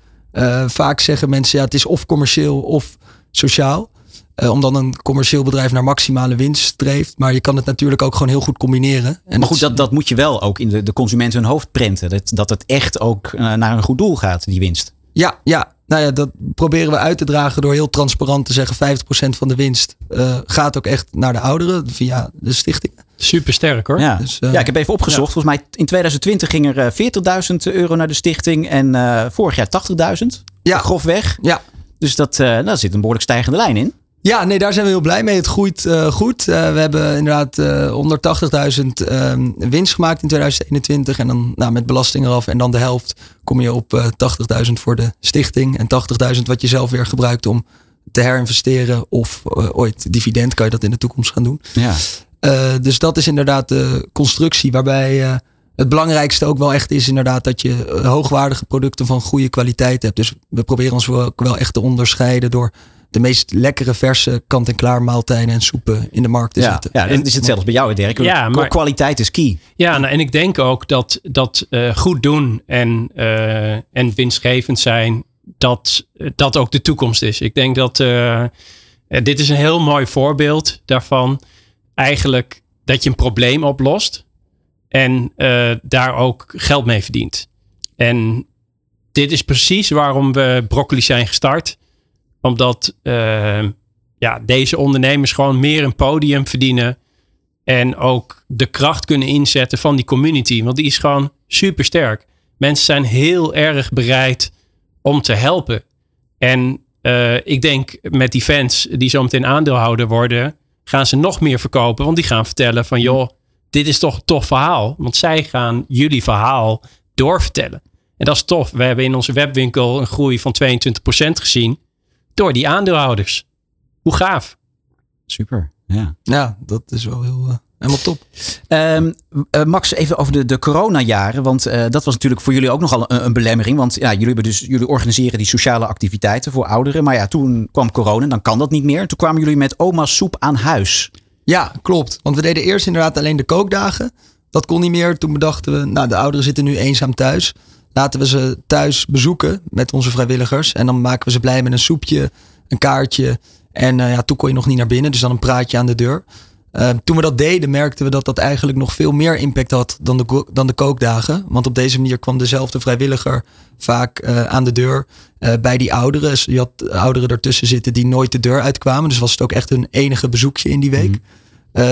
vaak zeggen mensen, ja, het is of commercieel of sociaal. Eh, omdat een commercieel bedrijf naar maximale winst streeft. Maar je kan het natuurlijk ook gewoon heel goed combineren. En maar goed, dat, dat moet je wel ook in de, de consument hun hoofd prenten. Dat, dat het echt ook eh, naar een goed doel gaat, die winst. Ja, ja, nou ja, dat proberen we uit te dragen door heel transparant te zeggen: 50% van de winst eh, gaat ook echt naar de ouderen via de stichting. Super sterk hoor. Ja. Dus, ja, ik heb even opgezocht. Volgens mij in 2020 ging er eh, 40.000 euro naar de stichting. En eh, vorig jaar 80.000. Ja. Grofweg. Ja. Dus dat, eh, daar zit een behoorlijk stijgende lijn in. Ja, nee, daar zijn we heel blij mee. Het groeit eh, goed. Eh, we hebben inderdaad eh 180.000 ehm, winst gemaakt in 2021. En dan nou, met belasting eraf. En dan de helft kom je op eh 80.000 voor de stichting. En 80.000 wat je zelf weer gebruikt om te herinvesteren. Of ooit dividend kan je dat in de toekomst gaan doen. Ja. Dus dat is inderdaad de constructie waarbij het belangrijkste ook wel echt is inderdaad dat je hoogwaardige producten van goede kwaliteit hebt. Dus we proberen ons wel, ook wel echt te onderscheiden door de meest lekkere verse kant-en-klaar maaltijden en soepen in de markt te Ja, zetten. ja en is het zelfs bij jou, Dirk. Ja, maar- Kwaliteit is key. Ja, nou, en ik denk ook dat, dat eh, goed doen en, eh, en winstgevend zijn, dat dat ook de toekomst is. Ik denk dat eh, dit is een heel mooi voorbeeld daarvan. Eigenlijk dat je een probleem oplost en eh, daar ook geld mee verdient. En dit is precies waarom we broccoli zijn gestart. Omdat eh, ja, deze ondernemers gewoon meer een podium verdienen. En ook de kracht kunnen inzetten van die community. Want die is gewoon super sterk. Mensen zijn heel erg bereid om te helpen. En eh, ik denk met die fans die zo meteen aandeelhouder worden, gaan ze nog meer verkopen. Want die gaan vertellen van joh, dit is toch een tof verhaal. Want zij gaan jullie verhaal doorvertellen. En dat is tof. We hebben in onze webwinkel een groei van 22% gezien door die aandeelhouders. Hoe gaaf. Super. Ja. Ja, dat is wel heel eh, helemaal top. Ehm, eh, Max, even over de, de coronajaren. Want eh, dat was natuurlijk voor jullie ook nogal een, een belemmering. Want ja, jullie, hebben dus, jullie organiseren die sociale activiteiten voor ouderen. Maar ja, toen kwam corona, dan kan dat niet meer. Toen kwamen jullie met oma's soep aan huis. Ja, klopt. Want we deden eerst inderdaad alleen de kookdagen. Dat kon niet meer. Toen bedachten we, nou de ouderen zitten nu eenzaam thuis. Laten we ze thuis bezoeken met onze vrijwilligers. En dan maken we ze blij met een soepje, een kaartje. En eh, ja, toen kon je nog niet naar binnen. Dus dan een praatje aan de deur. Uh, toen we dat deden, merkten we dat dat eigenlijk nog veel meer impact had dan de, dan de kookdagen. Want op deze manier kwam dezelfde vrijwilliger vaak uh, aan de deur bij die ouderen. Dus je had ouderen ertussen zitten die nooit de deur uitkwamen. Dus was het ook echt hun enige bezoekje in die week. Mm.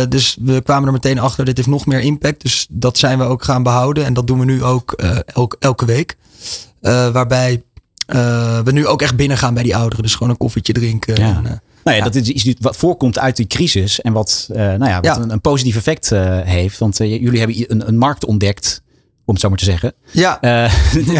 Dus we kwamen er meteen achter, dit heeft nog meer impact. Dus dat zijn we ook gaan behouden. En dat doen we nu ook elk, elke week. waarbij we nu ook echt binnen gaan bij die ouderen. Dus gewoon een koffietje drinken. Ja. En, nou ja, dat is iets wat voorkomt uit die crisis en wat, uh, nou ja, wat Ja. Een, een positief effect uh, heeft. Want uh, jullie hebben een, een, markt ontdekt, om het zo maar te zeggen. Ja. ja.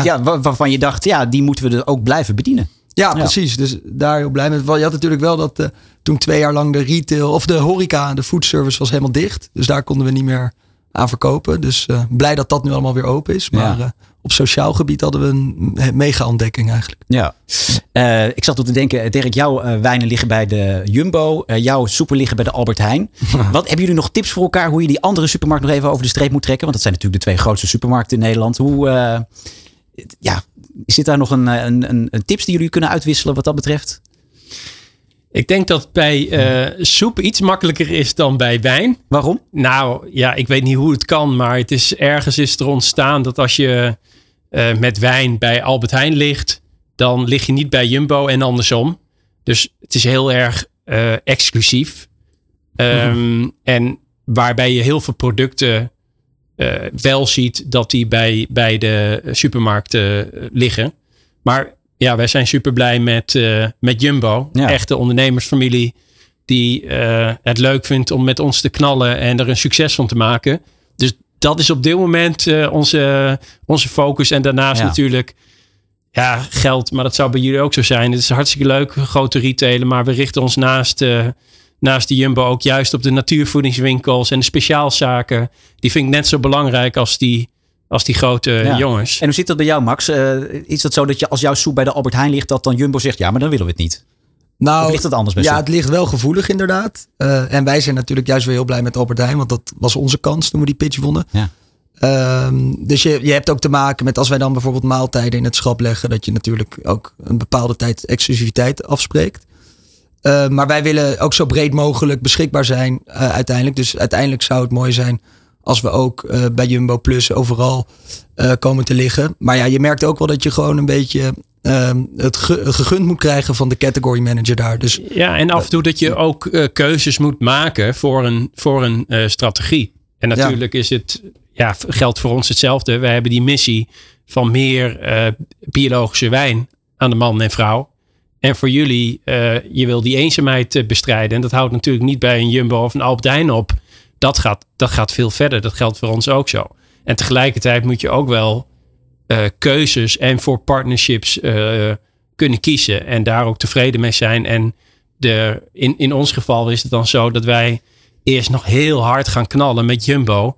ja waar, waarvan je dacht, ja, die moeten we er ook blijven bedienen. Ja, precies. Dus daar heel blij mee. Je had natuurlijk wel dat uh, toen twee jaar lang de retail of de horeca, de foodservice was helemaal dicht. Dus daar konden we niet meer aan verkopen. Dus uh, blij dat dat nu allemaal weer open is. Maar ja. uh, op sociaal gebied hadden we een mega ontdekking eigenlijk. Ja. Uh, ik zat op te denken, Dirk, jouw wijnen liggen bij de Jumbo. jouw soepen liggen bij de Albert Heijn. Wat hebben jullie nog tips voor elkaar hoe je die andere supermarkt nog even over de streep moet trekken? Want dat zijn natuurlijk de twee grootste supermarkten in Nederland. Hoe, ja, zit daar nog een, een, een, een tips die jullie kunnen uitwisselen wat dat betreft? Ik denk dat bij uh, soep iets makkelijker is dan bij wijn. Waarom? Nou ja, ik weet niet hoe het kan, maar het is ergens is er ontstaan dat als je uh, met wijn bij Albert Heijn ligt, dan lig je niet bij Jumbo en andersom. Dus het is heel erg uh, exclusief. Um, mm. En waarbij je heel veel producten wel ziet dat die bij, bij de supermarkten liggen. Maar ja, wij zijn super blij met, uh, met Jumbo. Ja. Echte ondernemersfamilie die het leuk vindt om met ons te knallen en er een succes van te maken. Dus dat is op dit moment uh, onze, onze focus. En daarnaast ja. natuurlijk ja, geld, maar dat zou bij jullie ook zo zijn. Het is hartstikke leuk, grote retailer, maar we richten ons naast, uh, naast de Jumbo ook juist op de natuurvoedingswinkels en de speciaalzaken. Die vind ik net zo belangrijk als die als die grote ja. jongens. En hoe zit dat bij jou, Max? Uh, is dat zo dat je als jouw soep bij de Albert Heijn ligt, dat dan Jumbo zegt, ja, maar dan willen we het niet? Nou, of ligt het anders Ja, het ligt wel gevoelig inderdaad. Uh, en wij zijn natuurlijk juist weer heel blij met Albert Heijn, want dat was onze kans toen we die pitch wonnen. Ja. Um, dus je, je hebt ook te maken met als wij dan bijvoorbeeld maaltijden in het schap leggen, dat je natuurlijk ook een bepaalde tijd exclusiviteit afspreekt. Uh, maar wij willen ook zo breed mogelijk beschikbaar zijn uh, uiteindelijk. Dus uiteindelijk zou het mooi zijn als we ook uh, bij Jumbo Plus overal komen te liggen. Maar ja, je merkt ook wel dat je gewoon een beetje uh, het ge gegund moet krijgen van de category manager daar. Dus, ja, en af en toe dat je ook keuzes moet maken voor een, voor een strategie. En natuurlijk ja. is het, ja, geldt voor ons hetzelfde. We hebben die missie van meer biologische wijn aan de man en vrouw. En voor jullie, je wil die eenzaamheid bestrijden. En dat houdt natuurlijk niet bij een Jumbo of een Heijn op dat gaat, dat gaat veel verder. Dat geldt voor ons ook zo. En tegelijkertijd moet je ook wel uh, keuzes en voor partnerships kunnen kiezen. En daar ook tevreden mee zijn. En de, in, in ons geval is het dan zo dat wij eerst nog heel hard gaan knallen met Jumbo.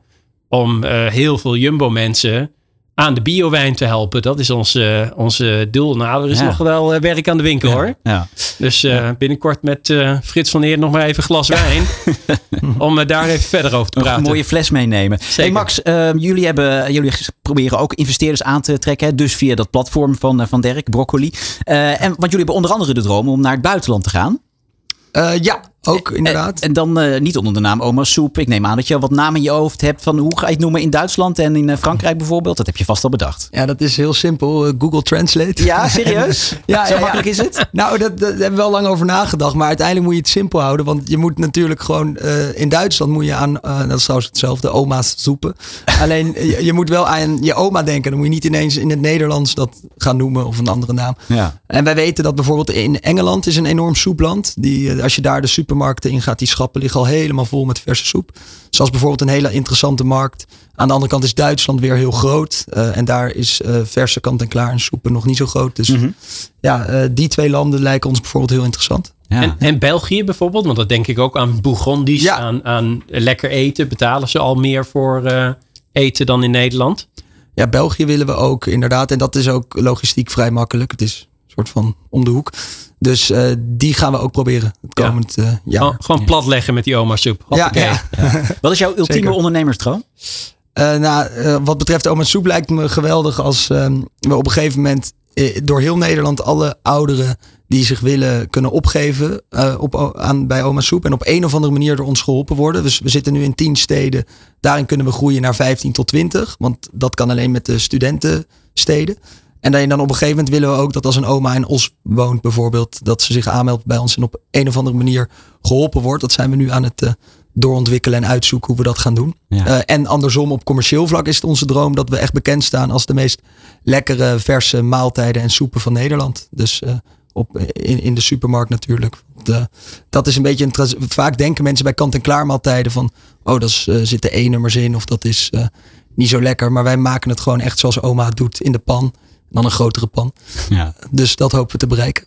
Om heel veel Jumbo mensen aan de biowijn te helpen. Dat is onze, onze doel. Nou, er is ja. nog wel uh, werk aan de winkel ja. hoor. Ja. Dus uh, ja. binnenkort met uh, Frits van Eer nog maar even glas wijn. om daar even verder over te praten. Een mooie fles meenemen. Zeker. Hey Max, jullie, hebben, jullie proberen ook investeerders aan te trekken. Dus via dat platform van, van Dirk, Broccoli. en, want jullie hebben onder andere de droom om naar het buitenland te gaan. ja, ook inderdaad. En, en dan uh, niet onder de naam Oma Soep. Ik neem aan dat je wat namen in je hoofd hebt van hoe ga je het noemen in Duitsland en in uh, Frankrijk bijvoorbeeld. Dat heb je vast al bedacht. Ja, dat is heel simpel. Uh, Google Translate. Ja, serieus? ja, Zo ja, makkelijk is het? Nou, dat, daar hebben we wel lang over nagedacht. Maar uiteindelijk moet je het simpel houden. Want je moet natuurlijk gewoon in Duitsland moet je aan, dat is trouwens hetzelfde, oma's soepen. Alleen je, je, moet wel aan je oma denken. Dan moet je niet ineens in het Nederlands dat gaan noemen of een andere naam. Ja. En wij weten dat bijvoorbeeld in Engeland is een enorm soepland. Die, als je daar de supermarkten in gaat, die schappen liggen al helemaal vol met verse soep. Zoals bijvoorbeeld een hele interessante markt. Aan de andere kant is Duitsland weer heel groot. Uh, en daar is uh, verse kant-en-klaar en soepen nog niet zo groot. Dus mm -hmm. ja, uh, die twee landen lijken ons bijvoorbeeld heel interessant. Ja. En, en, België bijvoorbeeld, want dat denk ik ook aan Bourgondisch, ja. aan, aan, lekker eten. Betalen ze al meer voor eten dan in Nederland? Ja, België willen we ook inderdaad. En dat is ook logistiek vrij makkelijk. Het is een soort van om de hoek. Dus uh, die gaan we ook proberen het komend ja. uh, jaar. Oh, gewoon platleggen met die oma soep. Ja, ja. Wat is jouw ultieme Zeker. ondernemersdroom? Eh, nou, eh, wat betreft Oma Soep lijkt me geweldig als ehm, we op een gegeven moment eh, door heel Nederland alle ouderen die zich willen kunnen opgeven eh, op, aan, bij Oma Soep en op een of andere manier door ons geholpen worden. Dus we zitten nu in 10 steden. Daarin kunnen we groeien naar 15 tot 20, want dat kan alleen met de studentensteden. En dan, dan op een gegeven moment willen we ook dat als een oma in Os woont bijvoorbeeld, dat ze zich aanmeldt bij ons en op een of andere manier geholpen wordt. Dat zijn we nu aan het eh, doorontwikkelen en uitzoeken hoe we dat gaan doen. Ja. Eh, en andersom, op commercieel vlak is het onze droom dat we echt bekend staan als de meest lekkere, verse maaltijden en soepen van Nederland. Dus eh, op, in, in de supermarkt natuurlijk. De, dat is een beetje een. Vaak denken mensen bij kant-en-klaar maaltijden van. Oh, dat is, eh, zitten E-nummers in of dat is niet zo lekker. Maar wij maken het gewoon echt zoals oma het doet in de pan. Dan een grotere pan. Ja. Dus dat hopen we te bereiken.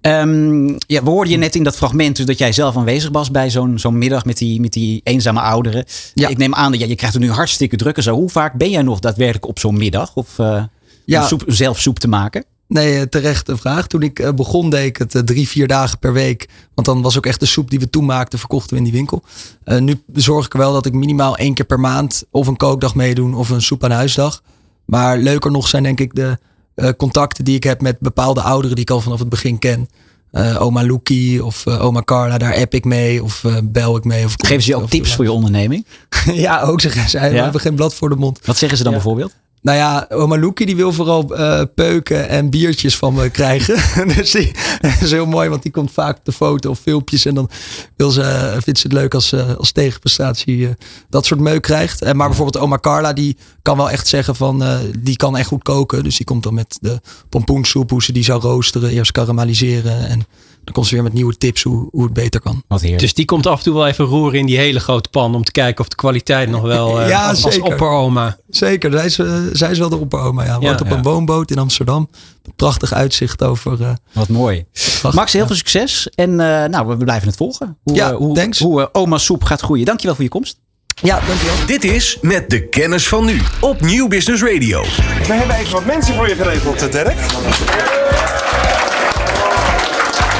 Ehm, ja, we hoorden je net in dat fragment dus dat jij zelf aanwezig was bij zo'n zo'n middag met die, met die eenzame ouderen. Ja. Ik neem aan dat ja, je krijgt het nu hartstikke druk en zo. Hoe vaak ben jij nog daadwerkelijk op zo'n middag? Of eh, Ja. om soep, zelf soep te maken? Nee, eh, terechte vraag. Toen ik eh, begon, deed ik het drie, vier dagen per week. Want dan was ook echt de soep die we toen maakten, verkochten we in die winkel. Eh, nu zorg ik er wel dat ik minimaal één keer per maand of een kookdag meedoen of een soep aan huisdag. Maar leuker nog zijn denk ik de eh, contacten die ik heb met bepaalde ouderen die ik al vanaf het begin ken. Eh, oma Loekie of eh, oma Carla, daar app ik mee of eh, bel ik mee. Of Geven ze je ook tips voor je onderneming? ja, ook zeggen zij. We Ja? hebben geen blad voor de mond. Wat zeggen ze dan bijvoorbeeld? Nou ja, oma Loekie die wil vooral eh, peuken en biertjes van me krijgen. dus dat is heel mooi, want die komt vaak op de foto of filmpjes. En dan wil ze, eh, vindt ze het leuk als, eh, als tegenprestatie dat soort meuk krijgt. En maar bijvoorbeeld oma Carla, die kan wel echt zeggen van... die kan echt goed koken. Dus die komt dan met de pompoensoep, hoe ze die zou roosteren. Eerst karamelliseren. En dan komt ze weer met nieuwe tips hoe, hoe het beter kan. Wat heerlijk. Dus die komt af en toe wel even roeren in die hele grote pan. Om te kijken of de kwaliteit nog wel eh, Ja, als, als zeker. opperoma. Zeker, zij is, eh, zij is wel de opperoma. Ja. Woont Ja. op een woonboot in Amsterdam. Prachtig uitzicht over... eh, Wat mooi. Max, heel ja. veel succes. En eh, nou, we blijven het volgen. Hoe, Ja, eh, hoe, thanks. hoe eh, oma soep gaat groeien. Dankjewel voor je komst. Ja, dankjewel. Dit is Met de Kennis van Nu op Nieuw Business Radio. We hebben even wat mensen voor je geregeld, eh, Dirk.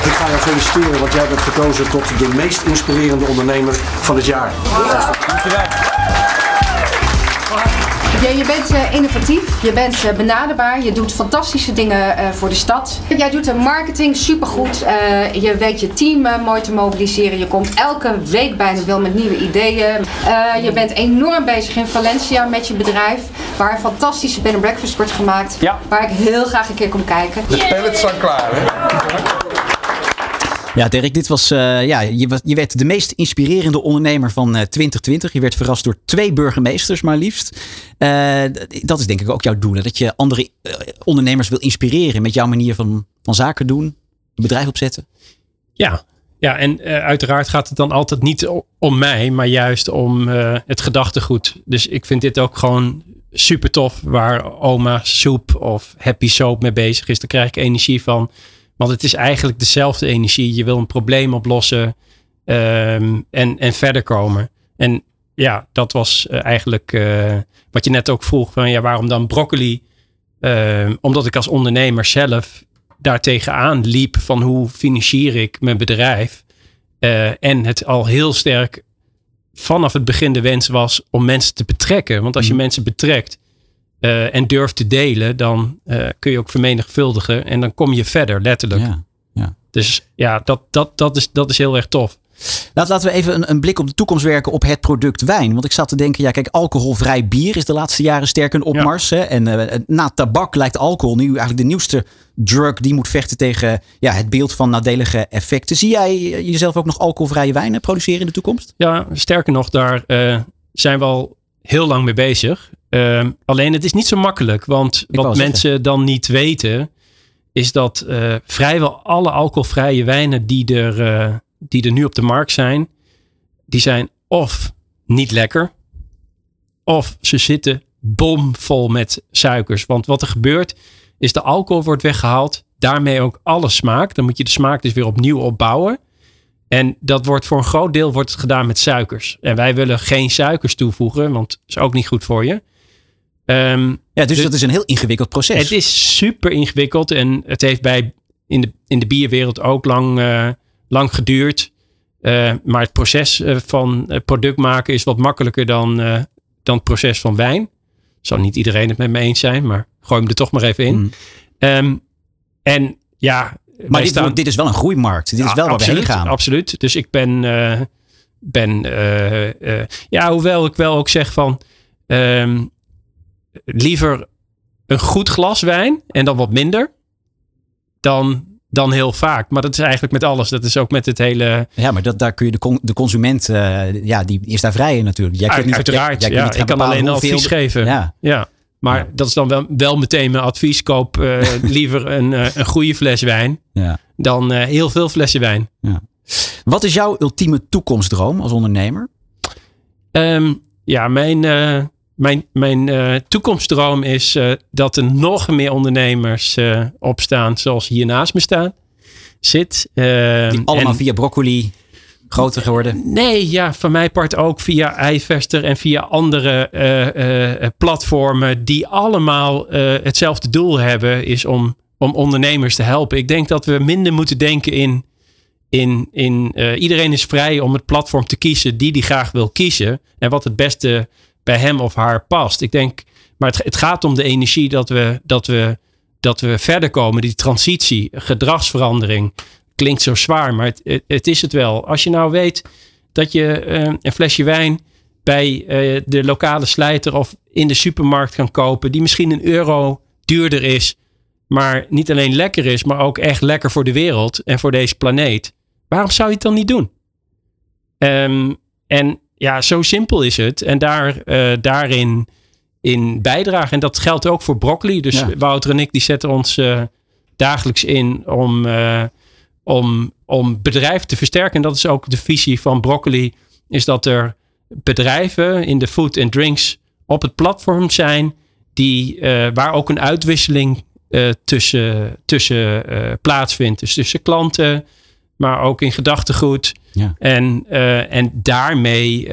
Ik ga je feliciteren, want jij bent gekozen tot de meest inspirerende ondernemer van het jaar. Ja, je bent eh, innovatief, je bent eh, benaderbaar, je doet fantastische dingen eh, voor de stad. Jij doet de marketing supergoed, eh, je weet je team mooi te mobiliseren. Je komt elke week bijna wel met nieuwe ideeën. Eh, je bent enorm bezig in Valencia met je bedrijf, waar een fantastische bed and breakfast wordt gemaakt. Waar ik heel graag een keer kom kijken. De pallets staan klaar, hè? Ja, Dirk, dit was, eh, ja, je, je werd de meest inspirerende ondernemer van eh, 2020. Je werd verrast door twee burgemeesters, maar liefst. Eh, dat is denk ik ook jouw doel. Dat je andere eh, ondernemers wil inspireren met jouw manier van, van zaken doen, een bedrijf opzetten. Ja, ja en eh, uiteraard gaat het dan altijd niet om mij, maar juist om eh, het gedachtegoed. Dus ik vind dit ook gewoon super tof waar oma soep of happy soap mee bezig is. Daar krijg ik energie van. Want het is eigenlijk dezelfde energie. Je wil een probleem oplossen ehm, en, en verder komen. En ja, dat was eh, eigenlijk eh, wat je net ook vroeg. Van, ja, waarom dan broccoli? Ehm, omdat ik als ondernemer zelf daar tegenaan liep van hoe financier ik mijn bedrijf. Eh, en het al heel sterk vanaf het begin de wens was om mensen te betrekken. Want als je mensen betrekt eh, en durft te delen, dan eh, kun je ook vermenigvuldigen en dan kom je verder, letterlijk. Ja, ja. Dus ja, dat, dat, dat, is, dat is heel erg tof. Laat, laten we even een, een blik op de toekomst werken op het product wijn. Want ik zat te denken, ja, kijk, alcoholvrij bier is de laatste jaren sterk een opmars. Hè? En eh, na tabak lijkt alcohol nu eigenlijk de nieuwste drug die moet vechten tegen ja, het beeld van nadelige effecten. Zie jij jezelf ook nog alcoholvrije wijnen produceren in de toekomst? Ja, sterker nog, daar zijn we al heel lang mee bezig. Ehm, alleen het is niet zo makkelijk, want wat zeggen. mensen dan niet weten, is dat eh, vrijwel alle alcoholvrije wijnen die er, eh, die er nu op de markt zijn, die zijn of niet lekker, of ze zitten bomvol met suikers. Want wat er gebeurt, is de alcohol wordt weggehaald, daarmee ook alle smaak. Dan moet je de smaak dus weer opnieuw opbouwen. En dat wordt voor een groot deel wordt het gedaan met suikers. En wij willen geen suikers toevoegen, want dat is ook niet goed voor je. Ehm, Ja, dus dat is een heel ingewikkeld proces. Het is super ingewikkeld en het heeft bij in de, in de bierwereld ook lang, eh, lang geduurd. Eh, maar het proces eh, van product maken is wat makkelijker dan, dan het proces van wijn. Zal niet iedereen het met me eens zijn, maar gooi hem er toch maar even in. Ehm, en ja, Maar dit, staan- dit is wel een groeimarkt. Dit is wel waar we heen gaan. Absoluut. Dus ik ben, eh, ben eh, eh, ja, hoewel ik wel ook zeg van ehm, liever een goed glas wijn en dan wat minder dan, dan heel vaak. Maar dat is eigenlijk met alles. Dat is ook met het hele. Ja, maar dat, daar kun je de, con- de consument, ja, die is daar vrij in natuurlijk. Jij kunt Uit- niet, uiteraard. jij ja, niet ik kan alleen hoeveel- advies geven. Ja. Ja. Maar dat is dan wel, wel meteen mijn advies. Koop eh, liever een, eh, een goede fles wijn Ja. dan eh, heel veel flessen wijn. Wat is jouw ultieme toekomstdroom als ondernemer? Ehm, ja, mijn, mijn, mijn toekomstdroom is dat er nog meer ondernemers opstaan zoals hier naast me staan. Zit. Ehm, Die allemaal en- via broccoli groter geworden. Nee, ja, van mijn part ook via iVester en via andere eh, eh, platformen die allemaal eh, hetzelfde doel hebben, is om, om ondernemers te helpen. Ik denk dat we minder moeten denken in, in, in iedereen is vrij om het platform te kiezen die die graag wil kiezen en wat het beste bij hem of haar past. Ik denk, maar het, het gaat om de energie dat we, dat we, dat we verder komen, die transitie, gedragsverandering. Klinkt zo zwaar, maar het, het, is het wel. Als je nou weet dat je eh, een flesje wijn bij eh, de lokale slijter of in de supermarkt kan kopen, die misschien een euro duurder is, maar niet alleen lekker is, maar ook echt lekker voor de wereld en voor deze planeet. Waarom zou je het dan niet doen? Ehm, en ja, zo simpel is het. En daar, eh, daarin in bijdragen. En dat geldt ook voor broccoli. Dus Ja. Wouter en ik die zetten ons dagelijks in om, om, om bedrijven te versterken. En dat is ook de visie van broccoli. Is dat er bedrijven in de food and drinks op het platform zijn. Die, eh, waar ook een uitwisseling eh, tussen, tussen eh, plaatsvindt. Dus tussen klanten, maar ook in gedachtegoed. Ja. En, en daarmee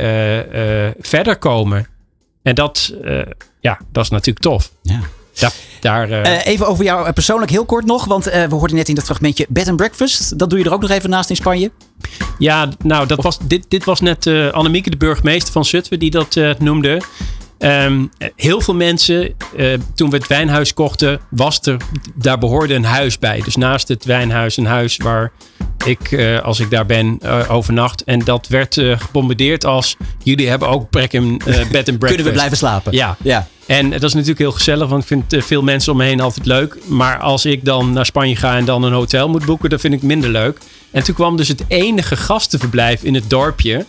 verder komen. En dat, ja, dat is natuurlijk tof. Ja. Da- daar, eh, Eh, even over jou eh, persoonlijk heel kort nog. Want we hoorden net in dat fragmentje bed and breakfast. Dat doe je er ook nog even naast in Spanje. Ja, nou, dat was, dit, dit was net Annemieke, de burgemeester van Zutphen, die dat noemde. Ehm, heel veel mensen, eh, toen we het wijnhuis kochten, was er, daar behoorde een huis bij. Dus naast het wijnhuis een huis waar ik, eh, als ik daar ben, eh, overnacht. En dat werd gebombardeerd als, jullie hebben ook bed and breakfast. Kunnen we blijven slapen? Ja. Ja. En dat is natuurlijk heel gezellig, want ik vind veel mensen om me heen altijd leuk. Maar als ik dan naar Spanje ga en dan een hotel moet boeken, dan vind ik minder leuk. En toen kwam dus het enige gastenverblijf in het dorpje,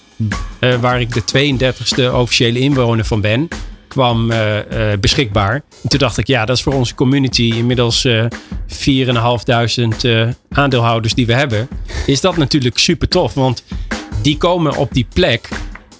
eh, waar ik de 32e officiële inwoner van ben, kwam eh, eh, beschikbaar. En toen dacht ik, ja, dat is voor onze community inmiddels eh 4.500 eh aandeelhouders die we hebben. Is dat natuurlijk super tof, want die komen op die plek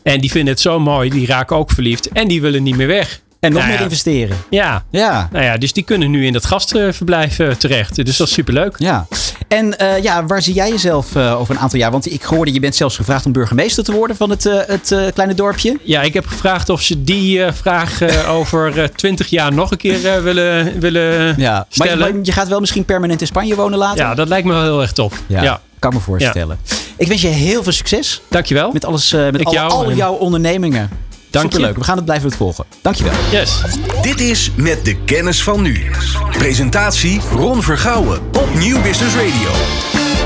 en die vinden het zo mooi, die raken ook verliefd en die willen niet meer weg. En nog Nou meer investeren. Ja. Ja. Nou ja, dus die kunnen nu in dat gastverblijf eh, terecht. Dus dat is superleuk. Ja. En eh, ja, waar zie jij jezelf eh, over een aantal jaar? Want ik hoorde, je bent zelfs gevraagd om burgemeester te worden van het, het kleine dorpje. Ja, ik heb gevraagd of ze die vraag over twintig jaar nog een keer willen, willen Ja. Maar, stellen. maar je gaat wel misschien permanent in Spanje wonen later? ja, dat lijkt me wel heel erg tof. Ja, Ja. kan me voorstellen. Ik wens je heel veel succes Dankjewel. met alles, met Ik alle- jou al jouw ondernemingen. Dank je. Superleuk. We gaan het blijven het volgen. Dankjewel. Yes. Dit is Met de Kennis van Nu. Presentatie Ron Vergouwen op Nieuw Business Radio.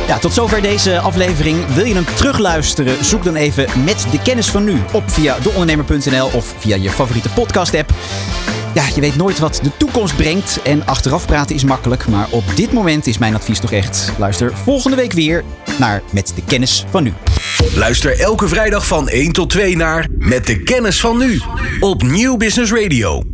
Ja, tot zover deze aflevering. Wil je hem terugluisteren? Zoek dan even met de kennis van nu op via deondernemer.nl of via je favoriete podcast-app. Ja, je weet nooit wat de toekomst brengt en achteraf praten is makkelijk. Maar op dit moment is mijn advies toch echt: luister volgende week weer naar Met de kennis van nu. Luister elke vrijdag van 1 tot 2 naar Met de Kennis van Nu op Nieuw Business Radio.